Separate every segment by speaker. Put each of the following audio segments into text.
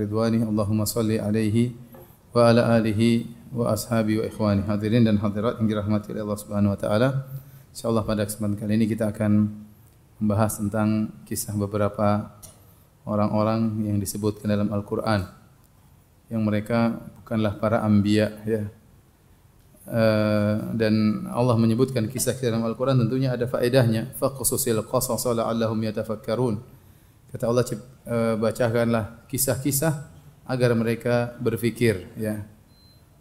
Speaker 1: ridwani Allahumma salli alaihi wa ala alihi wa ashabi wa ikhwani hadirin dan hadirat yang dirahmati oleh Allah Subhanahu wa taala. Insyaallah pada kesempatan kali ini kita akan membahas tentang kisah beberapa orang-orang yang disebutkan dalam Al-Qur'an yang mereka bukanlah para anbiya ya. Uh, dan Allah menyebutkan kisah-kisah dalam Al-Quran tentunya ada faedahnya. Faqsusil qasas la'allahum yatafakkarun. Kata Allah uh, bacakanlah kisah-kisah agar mereka berfikir ya.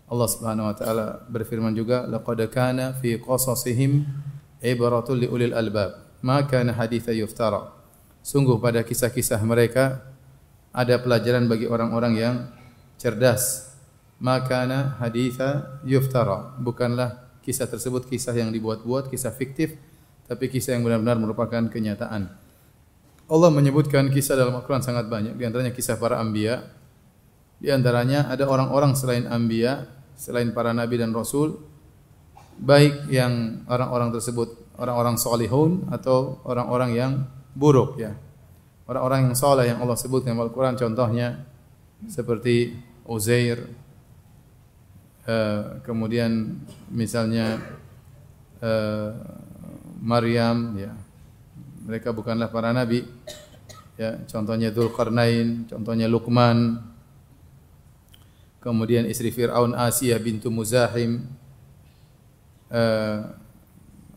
Speaker 1: Allah Subhanahu wa taala berfirman juga laqad kana fi qasasihim ibratul liulil albab ma kana haditha yuftara. Sungguh pada kisah-kisah mereka ada pelajaran bagi orang-orang yang cerdas makana haditha yuftara. Bukanlah kisah tersebut kisah yang dibuat-buat, kisah fiktif, tapi kisah yang benar-benar merupakan kenyataan. Allah menyebutkan kisah dalam Al-Quran sangat banyak. Di antaranya kisah para anbiya. Di antaranya ada orang-orang selain anbiya, selain para nabi dan rasul, baik yang orang-orang tersebut orang-orang solihun atau orang-orang yang buruk ya. Orang-orang yang soleh yang Allah sebutkan dalam Al-Quran contohnya seperti Uzair, uh, kemudian misalnya uh, Maryam, ya, mereka bukanlah para nabi. Ya, contohnya Dzulqarnain, contohnya Luqman, kemudian istri Fir'aun Asiyah bintu Muzahim, uh,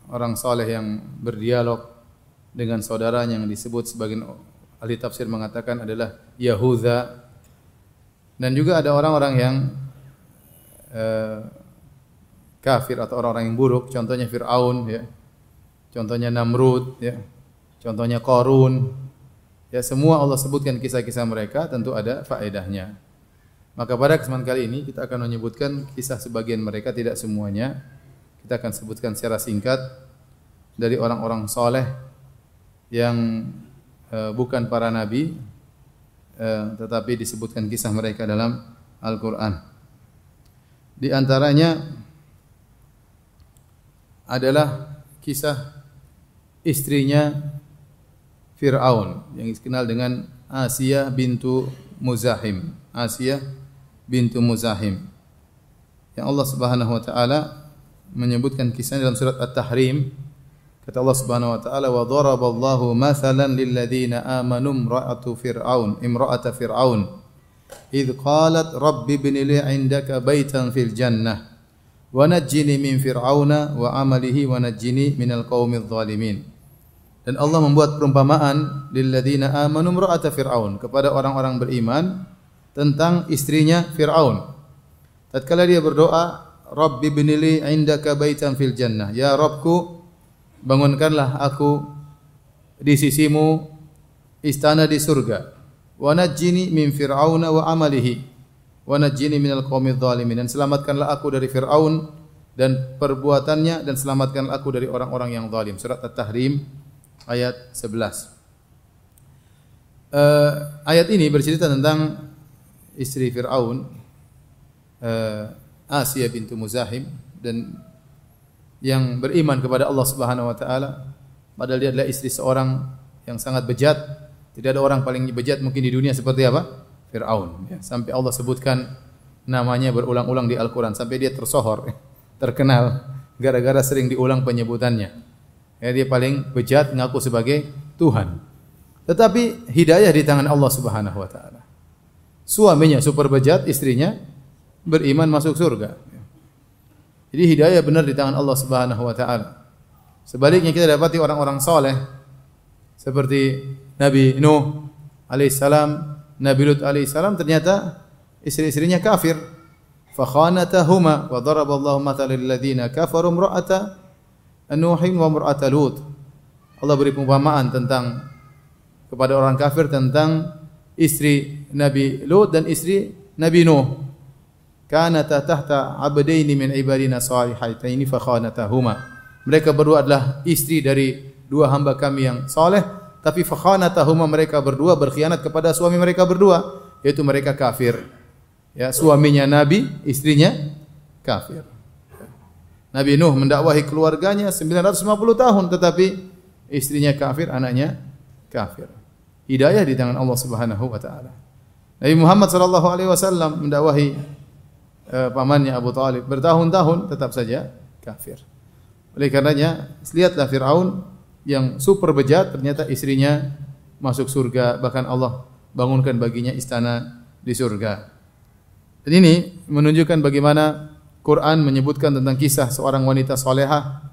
Speaker 1: orang soleh yang berdialog dengan saudaranya yang disebut sebagian ahli tafsir mengatakan adalah Yahuda dan juga ada orang-orang yang uh, kafir atau orang-orang yang buruk, contohnya Fir'aun, ya. contohnya Namrud, ya. Contohnya Korun. Ya, semua Allah sebutkan kisah-kisah mereka, tentu ada faedahnya. Maka pada kesempatan kali ini kita akan menyebutkan kisah sebagian mereka, tidak semuanya. Kita akan sebutkan secara singkat dari orang-orang soleh yang uh, bukan para nabi, Eh, tetapi disebutkan kisah mereka dalam Al-Qur'an. Di antaranya adalah kisah istrinya Fir'aun yang dikenal dengan Asia bintu Muzahim. Asia bintu Muzahim. Yang Allah Subhanahu wa taala menyebutkan kisahnya dalam surat At-Tahrim Kata Allah Subhanahu wa taala wa daraballahu mathalan lil ladzina amanu imra'atu fir'aun imra'ata fir'aun ibn li 'indaka baitan fil jannah wa najjini min fir'auna wa amalihi wa najjini minal qaumidh dhalimin dan Allah membuat perumpamaan lil ladzina amanu imra'ata fir'aun. Kepada orang-orang beriman tentang istrinya Fir'aun. Tatkala dia berdoa rabbi ibn li 'indaka baitan fil jannah. Ya rabbku bangunkanlah aku di sisimu istana di surga. Wa najjini min fir'auna wa amalihi. Wa najjini minal qaumidh dhalimin dan selamatkanlah aku dari Firaun dan perbuatannya dan selamatkanlah aku dari orang-orang yang zalim. Surat at-tahrim ayat 11 uh, eh, ayat ini bercerita tentang istri Firaun uh, Asia bintu Muzahim dan yang beriman kepada Allah Subhanahu wa taala. Padahal dia adalah istri seorang yang sangat bejat. Tidak ada orang paling bejat mungkin di dunia seperti apa? Firaun. Ya. sampai Allah sebutkan namanya berulang-ulang di Al-Qur'an sampai dia tersohor terkenal gara-gara sering diulang penyebutannya ya dia paling bejat ngaku sebagai Tuhan tetapi hidayah di tangan Allah Subhanahu wa taala suaminya super bejat istrinya beriman masuk surga jadi hidayah benar di tangan Allah Subhanahu wa taala. Sebaliknya kita dapati orang-orang soleh seperti Nabi Nuh alaihissalam, Nabi Lut alaihissalam ternyata istri-istrinya kafir. Fa khanatahuma wa daraballahu mathalan lil ladzina kafaru imra'ata Nuhin wa imra'ata Lut. Allah beri perumpamaan tentang kepada orang kafir tentang istri Nabi Lut dan istri Nabi Nuh kanata tahta abdaini min ibadina salihaitaini fa khanatahuma. Mereka berdua adalah istri dari dua hamba kami yang saleh, tapi fa khanatahuma mereka berdua berkhianat kepada suami mereka berdua, yaitu mereka kafir. Ya, suaminya nabi, istrinya kafir. Nabi Nuh mendakwahi keluarganya 950 tahun tetapi istrinya kafir, anaknya kafir. Hidayah di tangan Allah Subhanahu wa taala. Nabi Muhammad sallallahu alaihi wasallam mendakwahi uh, pamannya Abu Talib bertahun-tahun tetap saja kafir. Oleh karenanya, lihatlah Firaun yang super bejat ternyata istrinya masuk surga bahkan Allah bangunkan baginya istana di surga. Dan ini menunjukkan bagaimana Quran menyebutkan tentang kisah seorang wanita solehah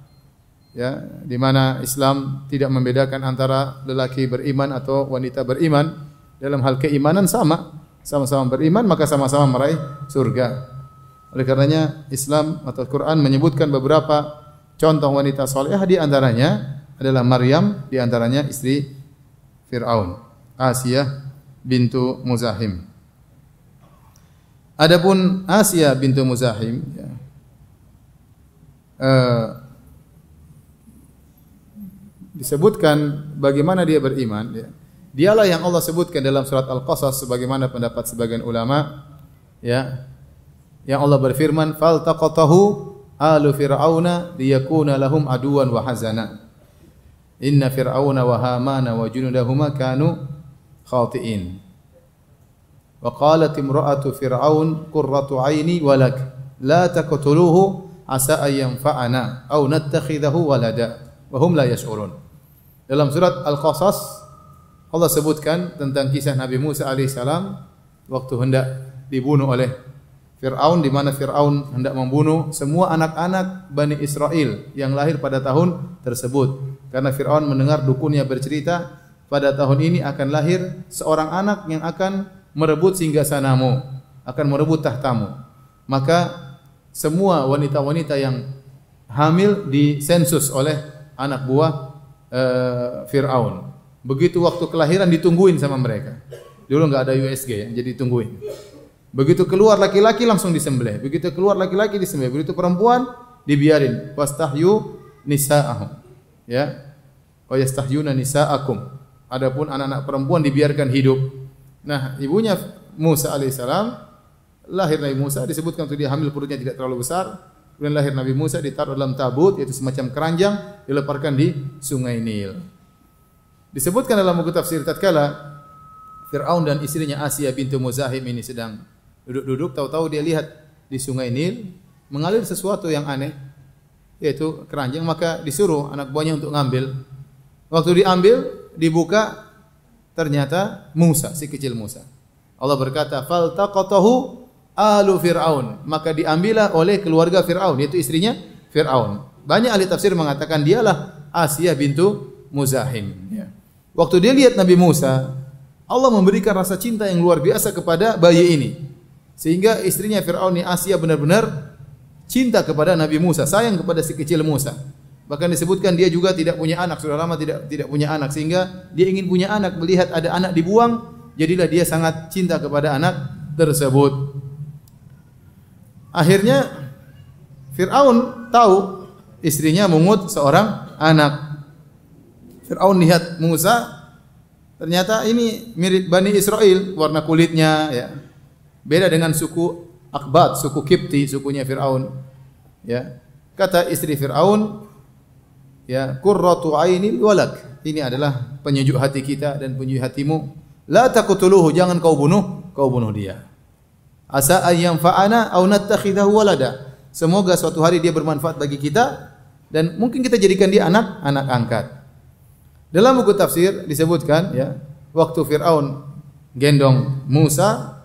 Speaker 1: ya di mana Islam tidak membedakan antara lelaki beriman atau wanita beriman dalam hal keimanan sama sama-sama beriman maka sama-sama meraih surga. Oleh karenanya Islam atau Quran menyebutkan beberapa contoh wanita salehah di antaranya adalah Maryam, di antaranya istri Fir'aun, Asia bintu Muzahim. Adapun Asia bintu Muzahim ya, uh, disebutkan bagaimana dia beriman ya. Dialah yang Allah sebutkan dalam surat Al-Qasas sebagaimana pendapat sebagian ulama ya. Yang Allah berfirman, "Faltaqatahu alu fir'auna liyakuna lahum aduwan wa hazana." Inna fir'auna wa hamana wa junudahuma kanu khati'in. Imra'atu fir'aun qurratu 'aini walak la taqtuluhu asa ay yanfa'ana aw nattakhidahu walada wa hum la yash'urun. Dalam surat Al-Qasas Allah sebutkan tentang kisah Nabi Musa alaihissalam waktu hendak dibunuh oleh Fir'aun di mana Fir'aun hendak membunuh semua anak-anak Bani Israel yang lahir pada tahun tersebut. Karena Fir'aun mendengar dukunnya bercerita pada tahun ini akan lahir seorang anak yang akan merebut singgasanamu, akan merebut tahtamu. Maka semua wanita-wanita yang hamil disensus oleh anak buah uh, Fir'aun. Begitu waktu kelahiran ditungguin sama mereka. Dulu nggak ada USG ya, jadi tungguin. Begitu keluar laki-laki langsung disembelih. Begitu keluar laki-laki disembelih. Begitu perempuan dibiarin. Wastahyu nisa'ahum. Ya. Wa yastahyuna nisa'akum. Adapun anak-anak perempuan dibiarkan hidup. Nah, ibunya Musa alaihissalam lahir Nabi Musa disebutkan waktu dia hamil perutnya tidak terlalu besar. Kemudian lahir Nabi Musa ditaruh dalam tabut yaitu semacam keranjang dileparkan di Sungai Nil. Disebutkan dalam buku tafsir tatkala Fir'aun dan istrinya Asia bintu Muzahim ini sedang duduk-duduk tahu-tahu dia lihat di Sungai Nil mengalir sesuatu yang aneh yaitu keranjang maka disuruh anak buahnya untuk ngambil. Waktu diambil dibuka ternyata Musa si kecil Musa. Allah berkata faltaqatahu alu fir'aun maka diambillah oleh keluarga Fir'aun yaitu istrinya Fir'aun. Banyak ahli tafsir mengatakan dialah Asia bintu Muzahim ya. Waktu dia lihat Nabi Musa, Allah memberikan rasa cinta yang luar biasa kepada bayi ini. Sehingga istrinya Fir'aun ini Asia benar-benar cinta kepada Nabi Musa, sayang kepada si kecil Musa. Bahkan disebutkan dia juga tidak punya anak, sudah lama tidak tidak punya anak sehingga dia ingin punya anak, melihat ada anak dibuang, jadilah dia sangat cinta kepada anak tersebut. Akhirnya Fir'aun tahu istrinya mengut seorang anak. Fir'aun lihat Musa, ternyata ini mirip Bani Israel, warna kulitnya ya. Beda dengan suku Akbat, suku Kipti, sukunya Fir'aun. Ya. Kata istri Fir'aun, ya, qurratu aini walak. Ini adalah penyejuk hati kita dan penyejuk hatimu. La taqtuluhu, jangan kau bunuh, kau bunuh dia. Asa ayyam fa'ana au nattakhidahu walada. Semoga suatu hari dia bermanfaat bagi kita dan mungkin kita jadikan dia anak anak angkat. Dalam buku tafsir disebutkan ya, waktu Firaun gendong Musa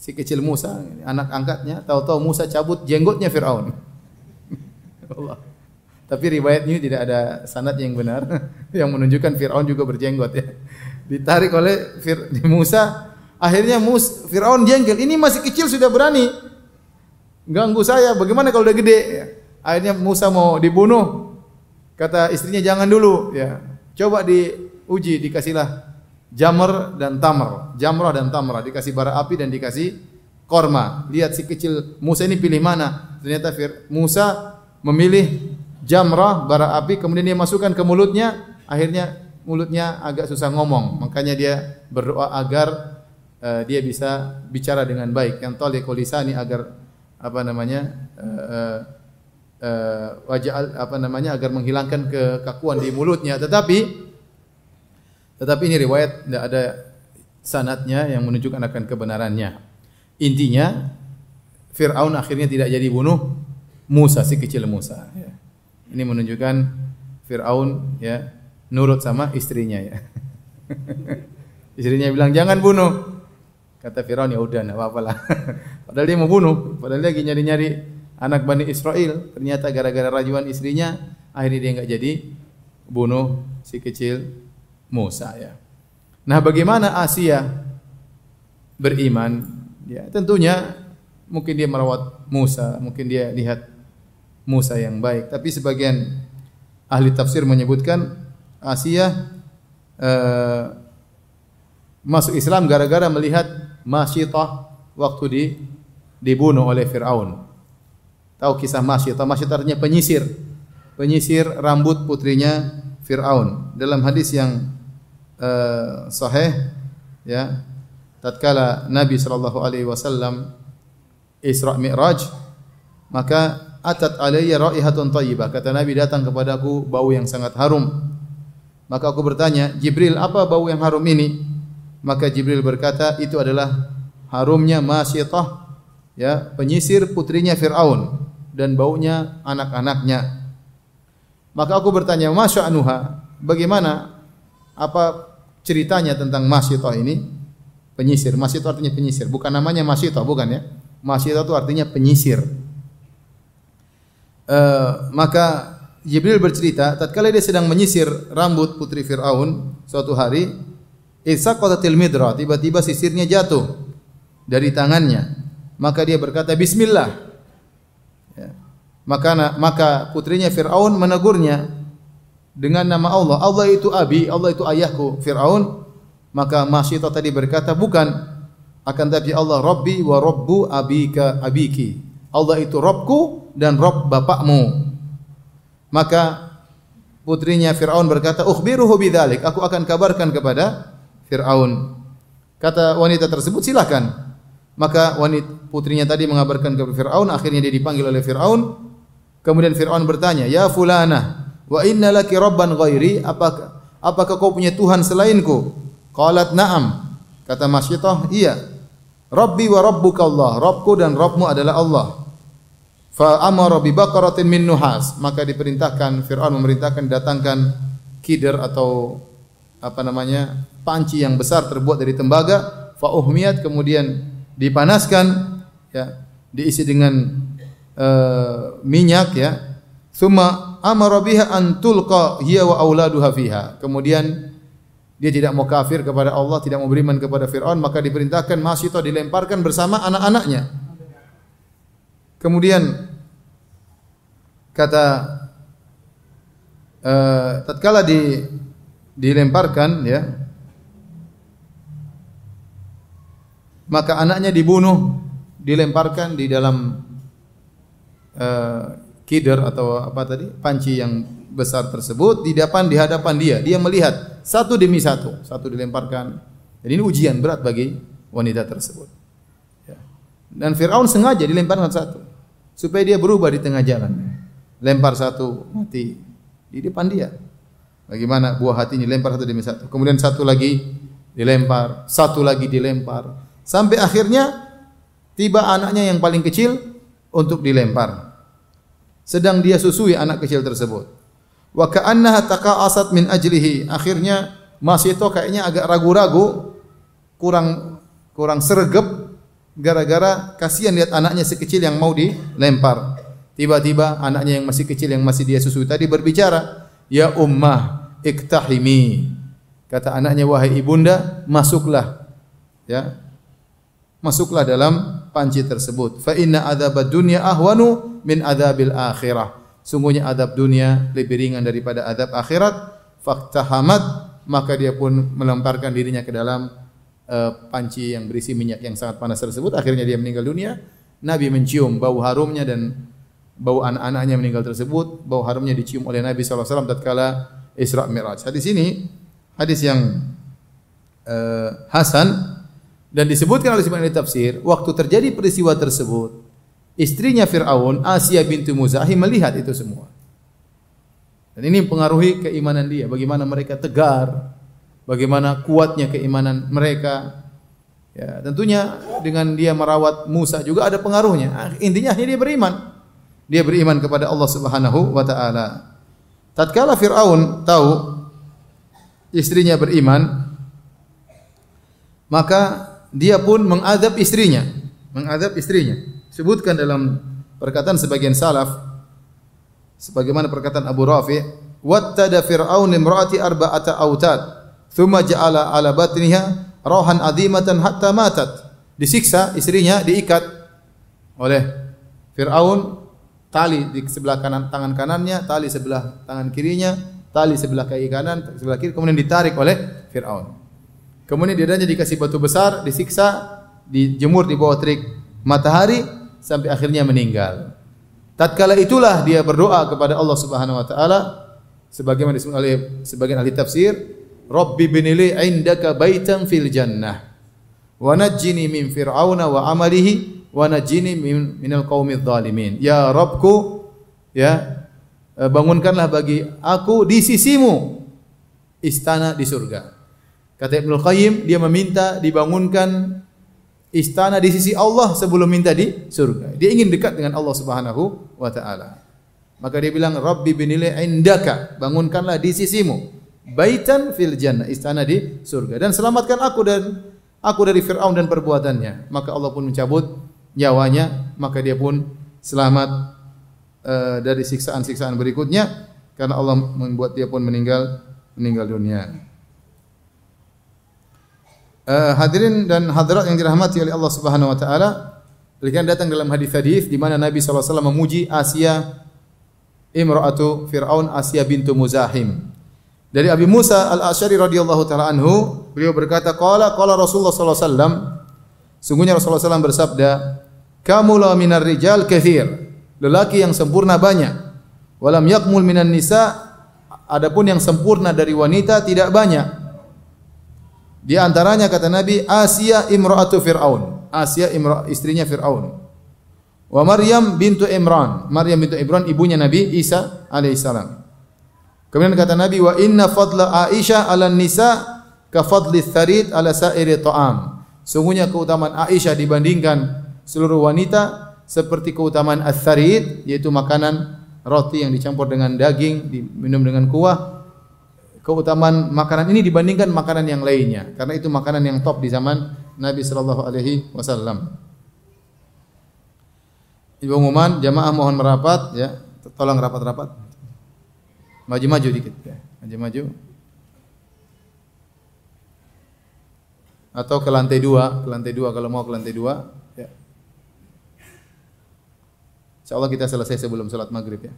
Speaker 1: si kecil Musa, anak angkatnya, tahu-tahu Musa cabut jenggotnya Firaun. Allah. Tapi riwayat ini tidak ada sanad yang benar yang menunjukkan Firaun juga berjenggot ya. Ditarik oleh Fir Musa, akhirnya Mus Firaun jengkel, ini masih kecil sudah berani ganggu saya, bagaimana kalau udah gede? Akhirnya Musa mau dibunuh. Kata istrinya jangan dulu ya. Coba diuji, dikasihlah jamr dan tamr. Jamrah dan tamrah, dikasih bara api dan dikasih korma. Lihat si kecil Musa ini pilih mana? Ternyata Musa memilih jamrah, bara api, kemudian dia masukkan ke mulutnya, akhirnya mulutnya agak susah ngomong. Makanya dia berdoa agar uh, dia bisa bicara dengan baik. Yang taliqul lisani agar apa namanya? Uh, uh, wajah apa namanya agar menghilangkan kekakuan di mulutnya tetapi tetapi ini riwayat tidak ada sanatnya yang menunjukkan akan kebenarannya. Intinya Fir'aun akhirnya tidak jadi bunuh Musa si kecil Musa. Ya. Ini menunjukkan Fir'aun ya nurut sama istrinya ya. istrinya bilang jangan bunuh. Kata Fir'aun ya udah enggak apa-apa lah. padahal dia mau bunuh, padahal dia lagi nyari-nyari anak Bani Israel. Ternyata gara-gara rajuan istrinya akhirnya dia enggak jadi bunuh si kecil Musa ya. Nah, bagaimana Asia beriman? Ya, tentunya mungkin dia merawat Musa, mungkin dia lihat Musa yang baik, tapi sebagian ahli tafsir menyebutkan Asia eh, masuk Islam gara-gara melihat Masyitah waktu di dibunuh oleh Firaun. Tahu kisah Masyitah? Masyitah artinya penyisir. Penyisir rambut putrinya Firaun. Dalam hadis yang uh, sahih ya, tatkala Nabi wasallam Isra Mi'raj, maka atat alayya raihatun thayyibah. Kata Nabi datang kepadaku bau yang sangat harum. Maka aku bertanya, Jibril, apa bau yang harum ini? Maka Jibril berkata, itu adalah harumnya Masyitah, ya, penyisir putrinya Firaun dan baunya anak-anaknya. Maka aku bertanya, Masya Anuha, bagaimana apa ceritanya tentang Masyitah ini? Penyisir. Masyitah artinya penyisir. Bukan namanya Masyitah, bukan ya. Masyitah itu artinya penyisir. Uh, maka Jibril bercerita, tatkala dia sedang menyisir rambut putri Firaun suatu hari, Isaqatatil midra, tiba-tiba sisirnya jatuh dari tangannya. Maka dia berkata bismillah. Ya. Maka maka putrinya Firaun menegurnya dengan nama Allah. Allah itu abi, Allah itu ayahku. Firaun maka Masyita tadi berkata bukan akan tapi Allah Rabbi wa Rabbu abika abiki. Allah itu Robku dan Rob bapakmu. Maka putrinya Firaun berkata, "Ukhbiruhu bidzalik." Aku akan kabarkan kepada Fir'aun. Kata wanita tersebut, silakan. Maka wanita putrinya tadi mengabarkan kepada Fir'aun, akhirnya dia dipanggil oleh Fir'aun. Kemudian Fir'aun bertanya, Ya fulana, wa inna laki rabban ghairi, apakah, apakah kau punya Tuhan selainku? Qalat na'am. Kata Masyitah, iya. Rabbi wa rabbuka Allah, Rabbku dan Rabbmu adalah Allah. Fa amara bi baqaratin min nuhas, maka diperintahkan Firaun memerintahkan datangkan kider atau apa namanya panci yang besar terbuat dari tembaga fa uhmiyat kemudian dipanaskan ya diisi dengan uh, minyak ya. Summa amara biha an tulqa hiya wa auladuha fiha. Kemudian dia tidak mau kafir kepada Allah, tidak mau beriman kepada Fir'aun, maka diperintahkan Masyito dilemparkan bersama anak-anaknya. Kemudian kata uh, tatkala di dilemparkan ya maka anaknya dibunuh dilemparkan di dalam uh, kider atau apa tadi panci yang besar tersebut di depan di hadapan dia. Dia melihat satu demi satu satu dilemparkan. Jadi ini ujian berat bagi wanita tersebut. Ya. dan Fir'aun sengaja dilemparkan satu supaya dia berubah di tengah jalan lempar satu mati di depan dia Bagaimana buah hatinya dilempar satu demi satu. Kemudian satu lagi dilempar, satu lagi dilempar. Sampai akhirnya tiba anaknya yang paling kecil untuk dilempar. Sedang dia susui anak kecil tersebut. Wa ka'annaha taqa'asat min ajlihi. Akhirnya masih itu kayaknya agak ragu-ragu, kurang kurang sergap gara-gara kasihan lihat anaknya sekecil yang mau dilempar. Tiba-tiba anaknya yang masih kecil yang masih dia susui tadi berbicara, "Ya ummah, iktahimi. Kata anaknya wahai ibunda, masuklah. Ya. Masuklah dalam panci tersebut. Fa inna adzabad dunya ahwanu min adzabil akhirah. Sungguhnya adab dunia lebih ringan daripada adab akhirat. Faktahamat maka dia pun melemparkan dirinya ke dalam panci yang berisi minyak yang sangat panas tersebut. Akhirnya dia meninggal dunia. Nabi mencium bau harumnya dan bau anak-anaknya meninggal tersebut. Bau harumnya dicium oleh Nabi SAW tatkala Isra Mi'raj. Hadis ini hadis yang uh, hasan dan disebutkan oleh sebagian tafsir waktu terjadi peristiwa tersebut istrinya Firaun Asia bintu Muzahim melihat itu semua. Dan ini mempengaruhi keimanan dia, bagaimana mereka tegar, bagaimana kuatnya keimanan mereka. Ya, tentunya dengan dia merawat Musa juga ada pengaruhnya. Intinya dia beriman. Dia beriman kepada Allah Subhanahu wa taala. Tatkala Firaun tahu istrinya beriman, maka dia pun mengadab istrinya, mengadab istrinya. Sebutkan dalam perkataan sebagian salaf sebagaimana perkataan Abu Rafi' wattada fir'aun imraati arba'ata autad thumma ja'ala ala batniha rohan adimatan hatta matat. Disiksa istrinya diikat oleh Fir'aun tali di sebelah kanan tangan kanannya tali sebelah tangan kirinya tali sebelah kaki kanan sebelah kiri kemudian ditarik oleh Fir'aun. Kemudian dadanya dikasih batu besar disiksa dijemur di bawah terik matahari sampai akhirnya meninggal. Tatkala itulah dia berdoa kepada Allah Subhanahu wa taala sebagaimana disebut oleh sebagian ahli tafsir Rabbi binili indaka baitan fil jannah wa najjini min fir'auna wa amalihi wa najjini min minal qaumidz zalimin. Ya Rabbku, ya eh, bangunkanlah bagi aku di sisimu istana di surga. Kata Ibnu Qayyim, dia meminta dibangunkan istana di sisi Allah sebelum minta di surga. Dia ingin dekat dengan Allah Subhanahu wa taala. Maka dia bilang, "Rabbi binili indaka, bangunkanlah di sisimu." Baitan fil jannah, istana di surga dan selamatkan aku dan aku dari Firaun dan perbuatannya. Maka Allah pun mencabut nyawanya, maka dia pun selamat uh, dari siksaan-siksaan berikutnya karena Allah membuat dia pun meninggal meninggal dunia. Uh, hadirin dan hadirat yang dirahmati oleh Allah Subhanahu wa taala, berikan datang dalam hadis-hadis di mana Nabi SAW memuji Asia imra'atu Fir'aun Asia bintu Muzahim. Dari Abi Musa Al-Asy'ari radhiyallahu taala anhu, beliau berkata, qala qala Rasulullah sallallahu alaihi wasallam, sungguhnya Rasulullah SAW bersabda, "Kamula minar rijal kathir." Lelaki yang sempurna banyak. Walam yakmul minan nisa, adapun yang sempurna dari wanita tidak banyak. Di antaranya kata Nabi Asia imra'atu Fir'aun. Asia imra istrinya Fir'aun. Wa Maryam bintu Imran. Maryam bintu Imran ibunya Nabi Isa alaihissalam. Kemudian kata Nabi wa inna fadla Aisyah 'ala nisa ka fadli tharid 'ala sa'iri ta'am. Sungguhnya keutamaan Aisyah dibandingkan seluruh wanita seperti keutamaan ats-tharid yaitu makanan roti yang dicampur dengan daging, diminum dengan kuah. Keutamaan makanan ini dibandingkan makanan yang lainnya karena itu makanan yang top di zaman Nabi sallallahu alaihi wasallam. Ibu umuman jamaah mohon merapat ya, tolong rapat-rapat. Maju-maju dikit ya. Maju-maju. Atau ke lantai dua, ke lantai dua kalau mau ke lantai dua. Ya. Insya Allah kita selesai sebelum sholat maghrib ya.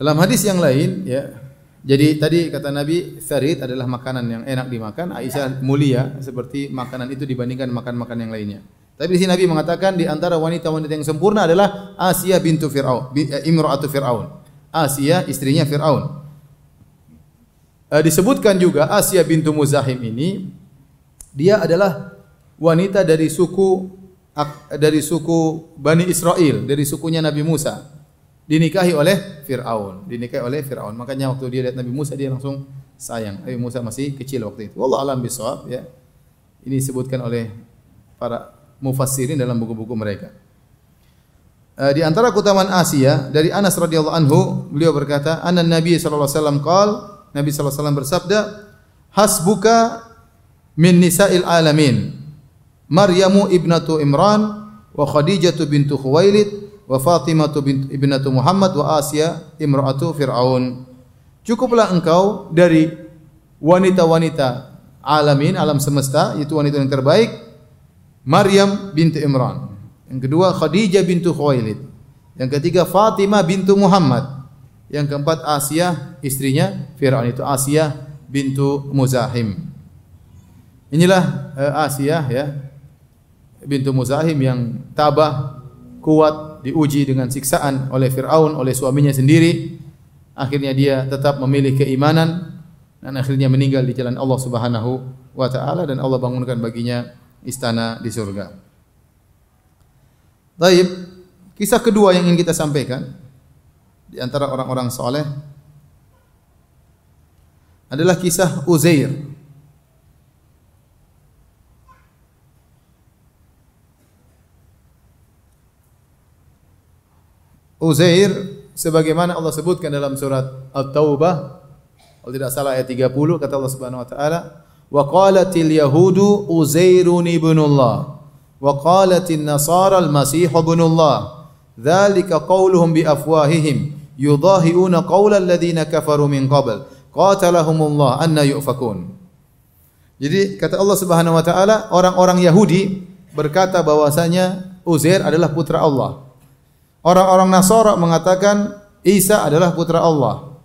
Speaker 1: Dalam hadis yang lain ya, jadi tadi kata Nabi sarid adalah makanan yang enak dimakan, Aisyah mulia seperti makanan itu dibandingkan makan-makan yang lainnya. Tapi di sini Nabi mengatakan di antara wanita-wanita yang sempurna adalah Asia bintu Fir'aun, eh, imra'atu Fir'aun. Asia istrinya Fir'aun. E, disebutkan juga Asia bintu Muzahim ini dia adalah wanita dari suku dari suku Bani Israel, dari sukunya Nabi Musa. Dinikahi oleh Fir'aun, dinikahi oleh Fir'aun. Makanya waktu dia lihat Nabi Musa dia langsung sayang. Nabi Musa masih kecil waktu itu. Wallah alam bisawab ya. Ini disebutkan oleh para mufassirin dalam buku-buku mereka. Uh, di antara keutamaan Asia dari Anas radhiyallahu anhu beliau berkata, "Anna Nabi sallallahu alaihi wasallam qaal, Nabi sallallahu alaihi wasallam bersabda, "Hasbuka min nisa'il alamin. Maryamu ibnatu Imran wa Khadijatu bintu Khuwailid wa Fatimah ibnatu Muhammad wa Asia imra'atu Fir'aun." Cukuplah engkau dari wanita-wanita alamin, alam semesta, itu wanita yang terbaik Maryam bintu Imran. Yang kedua Khadijah bintu Khuwailid. Yang ketiga Fatimah bintu Muhammad. Yang keempat Asia istrinya Fir'aun itu Asia bintu Muzahim. Inilah uh, Asia ya bintu Muzahim yang tabah, kuat, diuji dengan siksaan oleh Fir'aun, oleh suaminya sendiri. Akhirnya dia tetap memilih keimanan dan akhirnya meninggal di jalan Allah Subhanahu wa taala dan Allah bangunkan baginya istana di surga. Baik, Kisah kedua yang ingin kita sampaikan di antara orang-orang soleh adalah kisah Uzair. Uzair sebagaimana Allah sebutkan dalam surat At-Taubah kalau tidak salah ayat 30 kata Allah Subhanahu wa taala wa qalatil yahudu Uzairun ibnullah wa qalatin nasara al-masih ibnullah dzalika qauluhum bi afwahihim yudahiuna qaulal ladzina kafaru min qabl qatalahumullah anna yufakun. Jadi kata Allah Subhanahu wa taala orang-orang Yahudi berkata bahwasanya Uzair adalah putra Allah Orang-orang Nasara mengatakan Isa adalah putra Allah.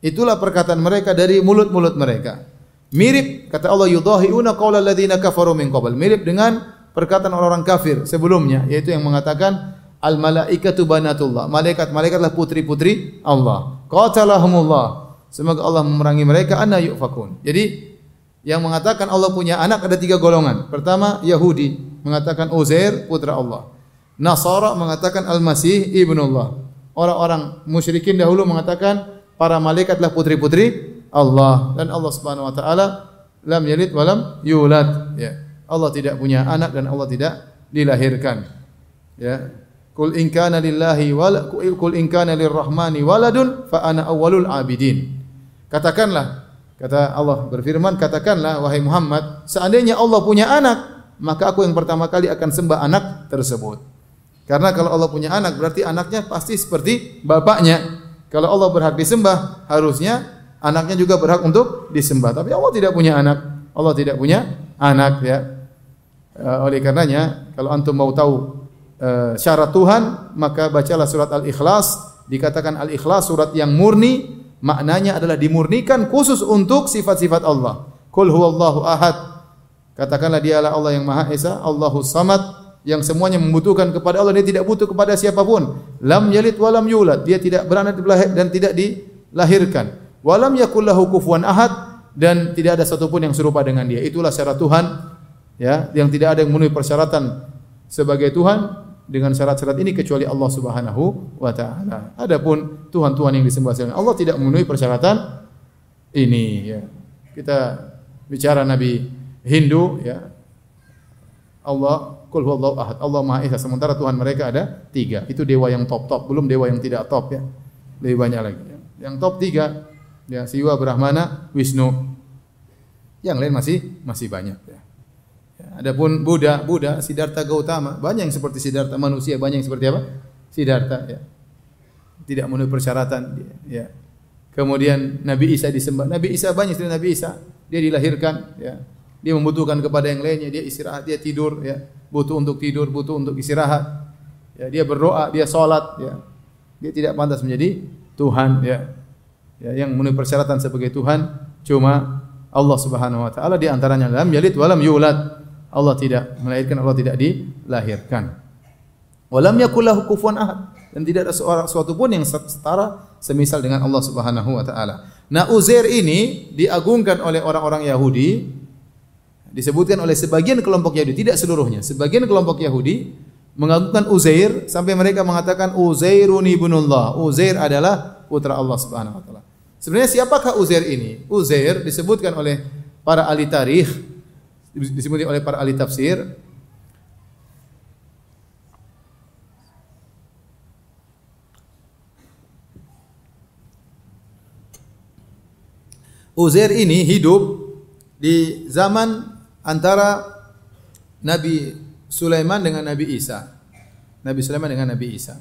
Speaker 1: Itulah perkataan mereka dari mulut-mulut mereka. Mirip kata Allah yudahiuna qaulal ladzina kafaru min qabl. Mirip dengan perkataan orang-orang kafir sebelumnya yaitu yang mengatakan al malaikatu banatullah. Malaikat-malaikatlah putri-putri Allah. Qatalahumullah. Semoga Allah memerangi mereka anna yufakun. Jadi yang mengatakan Allah punya anak ada tiga golongan. Pertama Yahudi mengatakan Uzair putra Allah. Nasara mengatakan Al-Masih ibnullah. Orang-orang musyrikin dahulu mengatakan para malaikatlah putri-putri Allah dan Allah Subhanahu wa taala lam yalid wa lam yulad ya. Allah tidak punya anak dan Allah tidak dilahirkan. Ya. Kul in kana lillahi wal kul in kana lirrahmani waladun fa ana awwalul abidin. Katakanlah kata Allah berfirman katakanlah wahai Muhammad seandainya Allah punya anak maka aku yang pertama kali akan sembah anak tersebut. Karena kalau Allah punya anak berarti anaknya pasti seperti bapaknya. Kalau Allah berhak disembah, harusnya anaknya juga berhak untuk disembah. Tapi Allah tidak punya anak. Allah tidak punya anak ya. Uh, oleh karenanya kalau antum mau tahu uh, syarat Tuhan, maka bacalah surat Al-Ikhlas. Dikatakan Al-Ikhlas surat yang murni, maknanya adalah dimurnikan khusus untuk sifat-sifat Allah. Qul huwallahu ahad. Katakanlah dialah Allah yang Maha Esa, Allahus Samad, yang semuanya membutuhkan kepada Allah dia tidak butuh kepada siapa pun. Lam yalid walam yulad. Dia tidak beranak dan tidak dilahirkan. Walam yakul lahu kufuwan ahad. Dan tidak ada satupun yang serupa dengan dia. Itulah syarat Tuhan ya yang tidak ada yang memenuhi persyaratan sebagai Tuhan dengan syarat-syarat ini kecuali Allah Subhanahu wa taala. Adapun tuhan-tuhan yang disembah selain Allah tidak memenuhi persyaratan ini ya. Kita bicara nabi Hindu ya. Allah Kul huwallahu ahad. Allah Maha Esa. Sementara Tuhan mereka ada tiga. Itu dewa yang top-top. Belum dewa yang tidak top ya. Lebih banyak lagi. Yang top tiga. Ya, Siwa, Brahmana, Wisnu. Yang lain masih masih banyak ya. ya adapun Buddha, Buddha, Siddhartha Gautama, banyak yang seperti Siddhartha manusia, banyak yang seperti apa? Siddhartha ya. Tidak memenuhi persyaratan ya. Kemudian Nabi Isa disembah. Nabi Isa banyak Nabi Isa. Dia dilahirkan ya. Dia membutuhkan kepada yang lainnya, dia istirahat, dia tidur ya butuh untuk tidur, butuh untuk istirahat. Ya, dia berdoa, dia sholat, ya. Dia tidak pantas menjadi Tuhan, ya. Ya, yang memenuhi persyaratan sebagai Tuhan cuma Allah Subhanahu wa taala di antaranya lam yalid walam yulad. Allah tidak melahirkan, Allah tidak dilahirkan. Walam yakul lahu kufuwan ahad dan tidak ada seorang suatu pun yang setara semisal dengan Allah Subhanahu wa taala. Nah, Uzair ini diagungkan oleh orang-orang Yahudi disebutkan oleh sebagian kelompok Yahudi, tidak seluruhnya. Sebagian kelompok Yahudi mengagungkan Uzair sampai mereka mengatakan Uzairun ibnullah. Uzair adalah putra Allah Subhanahu wa taala. Sebenarnya siapakah Uzair ini? Uzair disebutkan oleh para ahli tarikh, disebutkan oleh para ahli tafsir Uzair ini hidup di zaman antara Nabi Sulaiman dengan Nabi Isa. Nabi Sulaiman dengan Nabi Isa.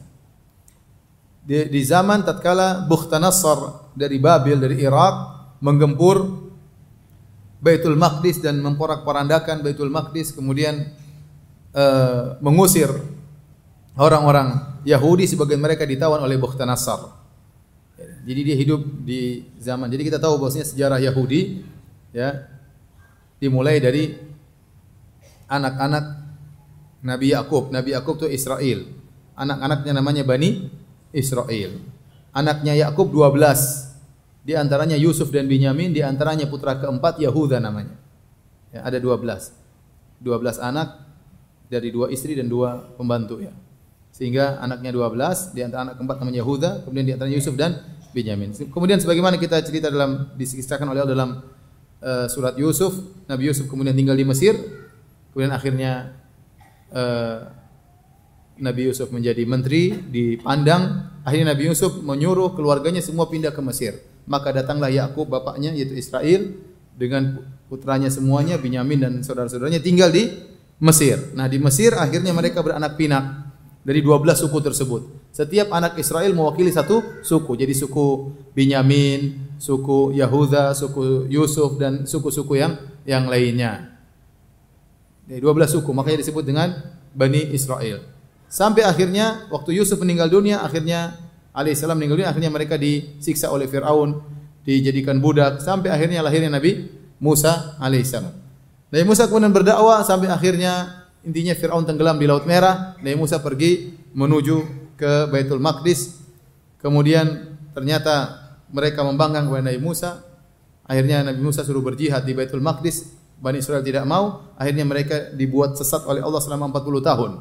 Speaker 1: Di, di zaman tatkala Bukhtanasar dari Babil dari Irak menggempur Baitul Maqdis dan memporak-porandakan Baitul Maqdis kemudian uh, mengusir orang-orang Yahudi sebagian mereka ditawan oleh Bukhtanasar. Jadi dia hidup di zaman. Jadi kita tahu bahwasanya sejarah Yahudi ya dimulai dari anak-anak Nabi Yakub. Nabi Yakub itu Israel. Anak-anaknya namanya Bani Israel. Anaknya Yakub 12. Di antaranya Yusuf dan Binyamin, di antaranya putra keempat Yahuda namanya. Ya, ada 12. 12 anak dari dua istri dan dua pembantu ya. Sehingga anaknya 12, di antara anak keempat namanya Yahuda, kemudian di antara Yusuf dan Benyamin. Kemudian sebagaimana kita cerita dalam disikisahkan oleh Allah dalam uh, surat Yusuf, Nabi Yusuf kemudian tinggal di Mesir, kemudian akhirnya uh, Nabi Yusuf menjadi menteri dipandang, akhirnya Nabi Yusuf menyuruh keluarganya semua pindah ke Mesir. Maka datanglah Yakub bapaknya yaitu Israel dengan putranya semuanya Binyamin dan saudara-saudaranya tinggal di Mesir. Nah, di Mesir akhirnya mereka beranak pinak dari 12 suku tersebut. Setiap anak Israel mewakili satu suku. Jadi suku Binyamin, suku Yahuda, suku Yusuf dan suku-suku yang yang lainnya. Dari 12 suku, makanya disebut dengan Bani Israel. Sampai akhirnya waktu Yusuf meninggal dunia, akhirnya alaihissalam meninggal dunia, akhirnya mereka disiksa oleh Firaun, dijadikan budak sampai akhirnya lahirnya Nabi Musa alaihissalam. Nabi Musa kemudian berdakwah sampai akhirnya Intinya Fir'aun tenggelam di Laut Merah, Nabi Musa pergi menuju ke Baitul Maqdis. Kemudian ternyata mereka membanggang kepada Nabi Musa. Akhirnya Nabi Musa suruh berjihad di Baitul Maqdis. Bani Israel tidak mau, akhirnya mereka dibuat sesat oleh Allah selama 40 tahun.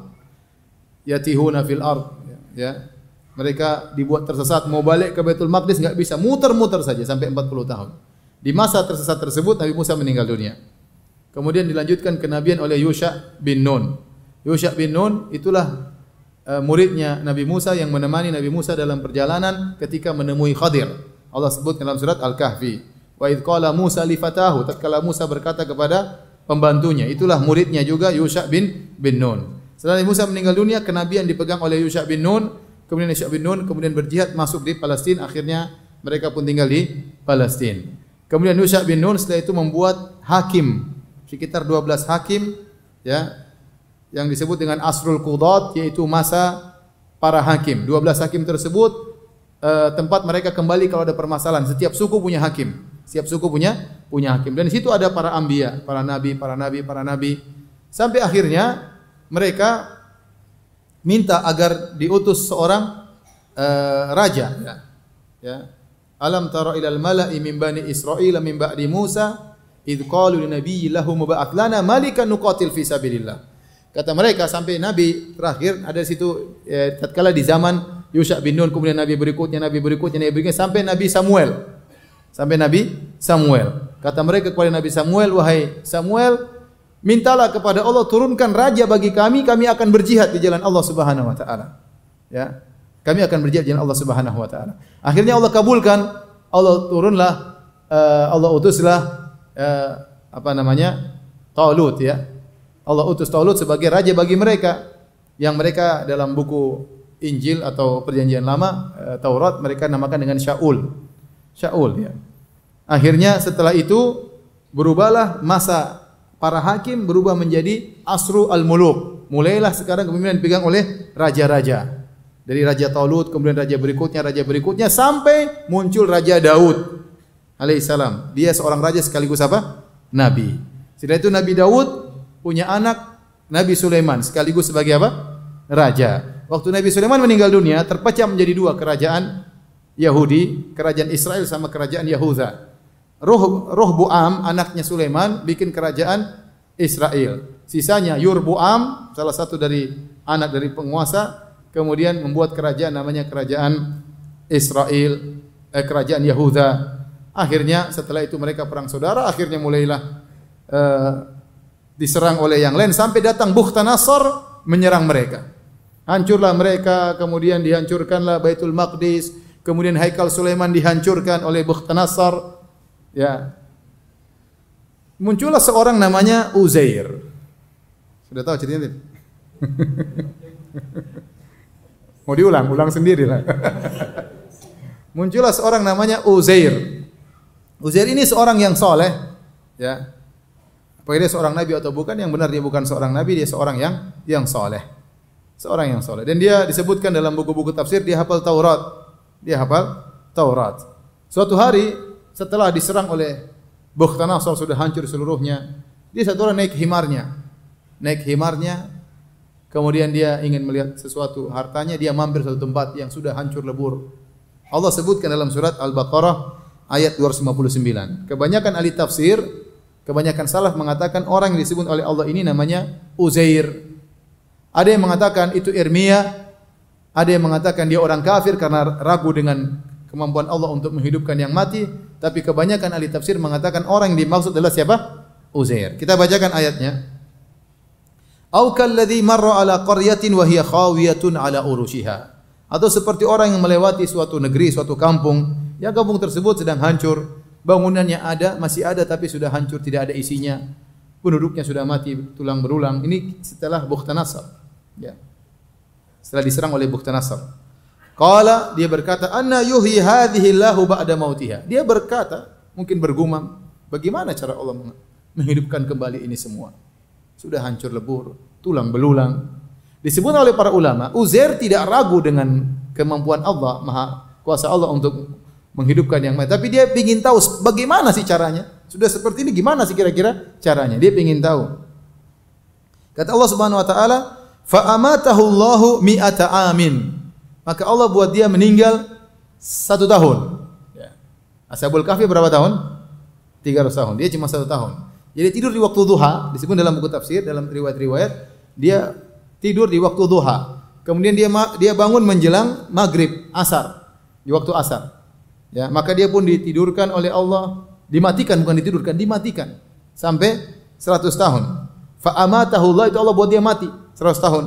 Speaker 1: Yatihuna fil ard, ya. Mereka dibuat tersesat, mau balik ke Baitul Maqdis enggak bisa, muter-muter saja sampai 40 tahun. Di masa tersesat tersebut Nabi Musa meninggal dunia. Kemudian dilanjutkan kenabian oleh Yusha bin Nun. Yusha bin Nun itulah uh, muridnya Nabi Musa yang menemani Nabi Musa dalam perjalanan ketika menemui Khadir. Allah sebut dalam surat Al-Kahfi. Wa idh qala Musa li fatahu tatkala Musa berkata kepada pembantunya, itulah muridnya juga Yusha bin bin Nun. Setelah Musa meninggal dunia, kenabian dipegang oleh Yusha bin Nun, kemudian Yusha bin Nun kemudian berjihad masuk di Palestina, akhirnya mereka pun tinggal di Palestina. Kemudian Yusha bin Nun setelah itu membuat hakim sekitar 12 hakim ya yang disebut dengan asrul qudat yaitu masa para hakim. 12 hakim tersebut uh, tempat mereka kembali kalau ada permasalahan. Setiap suku punya hakim. Setiap suku punya punya hakim. Dan di situ ada para ambia, para nabi, para nabi, para nabi. Sampai akhirnya mereka minta agar diutus seorang uh, raja ya. ya. Alam tara ilal mala'i min bani Israil min ba'di Musa Idh qalu li nabiyyi lahum ba'ath lana malikan nuqatil fi sabilillah. Kata mereka sampai nabi terakhir ada di situ eh, tatkala di zaman Yusha bin Nun kemudian nabi berikutnya nabi berikutnya nabi berikutnya sampai nabi Samuel. Sampai nabi Samuel. Kata mereka kepada nabi Samuel, wahai Samuel, mintalah kepada Allah turunkan raja bagi kami, kami akan berjihad di jalan Allah Subhanahu wa taala. Ya. Kami akan berjihad di jalan Allah Subhanahu wa taala. Akhirnya Allah kabulkan, Allah turunlah uh, Allah utuslah eh, apa namanya? Talut ya. Allah utus Talut sebagai raja bagi mereka yang mereka dalam buku Injil atau Perjanjian Lama eh, Taurat mereka namakan dengan Shaul. Shaul ya. Akhirnya setelah itu berubahlah masa para hakim berubah menjadi Asru al-Muluk. Mulailah sekarang kepemimpinan dipegang oleh raja-raja. Dari Raja Talut, kemudian raja berikutnya, raja berikutnya sampai muncul Raja Daud alaihissalam. Dia seorang raja sekaligus apa? Nabi. Setelah itu Nabi Daud punya anak Nabi Sulaiman sekaligus sebagai apa? Raja. Waktu Nabi Sulaiman meninggal dunia, terpecah menjadi dua kerajaan Yahudi, kerajaan Israel sama kerajaan Yahuda. Roh Roh Buam anaknya Sulaiman bikin kerajaan Israel. Sisanya Yurbuam salah satu dari anak dari penguasa kemudian membuat kerajaan namanya kerajaan Israel eh, kerajaan Yahuda Akhirnya setelah itu mereka perang saudara, akhirnya mulailah uh, diserang oleh yang lain sampai datang Bukhtanasar menyerang mereka. Hancurlah mereka, kemudian dihancurkanlah Baitul Maqdis, kemudian Haikal Sulaiman dihancurkan oleh Bukhtanasar. Ya. Muncullah seorang namanya Uzair. Sudah tahu ceritanya? Mau diulang, ulang sendiri lah. Muncullah seorang namanya Uzair. Uzair ini seorang yang soleh, ya. Apakah dia seorang nabi atau bukan? Yang benar dia bukan seorang nabi, dia seorang yang yang soleh. Seorang yang soleh. Dan dia disebutkan dalam buku-buku tafsir dia hafal Taurat. Dia hafal Taurat. Suatu hari setelah diserang oleh Bukhtanasar sudah hancur seluruhnya, dia satu orang naik himarnya. Naik himarnya, kemudian dia ingin melihat sesuatu hartanya, dia mampir satu tempat yang sudah hancur lebur. Allah sebutkan dalam surat Al-Baqarah ayat 259. Kebanyakan ahli tafsir, kebanyakan salaf mengatakan orang yang disebut oleh Allah ini namanya Uzair. Ada yang mengatakan itu Irmia, Ada yang mengatakan dia orang kafir karena ragu dengan kemampuan Allah untuk menghidupkan yang mati, tapi kebanyakan ahli tafsir mengatakan orang yang dimaksud adalah siapa? Uzair. Kita bacakan ayatnya. Au marra ala qaryatin wa hiya khawiyatun ala urushiha. Atau seperti orang yang melewati suatu negeri, suatu kampung, yang kampung tersebut sedang hancur, bangunannya ada, masih ada tapi sudah hancur, tidak ada isinya. Penduduknya sudah mati tulang berulang. Ini setelah Bukhtanasar. Ya. Setelah diserang oleh Bukhtanasar. Qala dia berkata, "Anna yuhyi hadhihi Allahu ba'da mautiha." Dia berkata, mungkin bergumam, bagaimana cara Allah menghidupkan kembali ini semua? Sudah hancur lebur, tulang belulang. Disebut oleh para ulama, Uzair tidak ragu dengan kemampuan Allah, maha kuasa Allah untuk menghidupkan yang mati. Tapi dia ingin tahu bagaimana sih caranya. Sudah seperti ini gimana sih kira-kira caranya? Dia ingin tahu. Kata Allah Subhanahu wa taala, Fa'amatahu Allahu mi'ata amin. Maka Allah buat dia meninggal satu tahun. Ya. Ashabul Kahfi berapa tahun? 300 tahun. Dia cuma satu tahun. Jadi tidur di waktu duha, disebut dalam buku tafsir, dalam riwayat-riwayat, dia tidur di waktu duha. Kemudian dia dia bangun menjelang maghrib, asar, di waktu asar. Ya, maka dia pun ditidurkan oleh Allah, dimatikan bukan ditidurkan, dimatikan sampai 100 tahun. Fa amatahu Allah itu Allah buat dia mati. 100 tahun.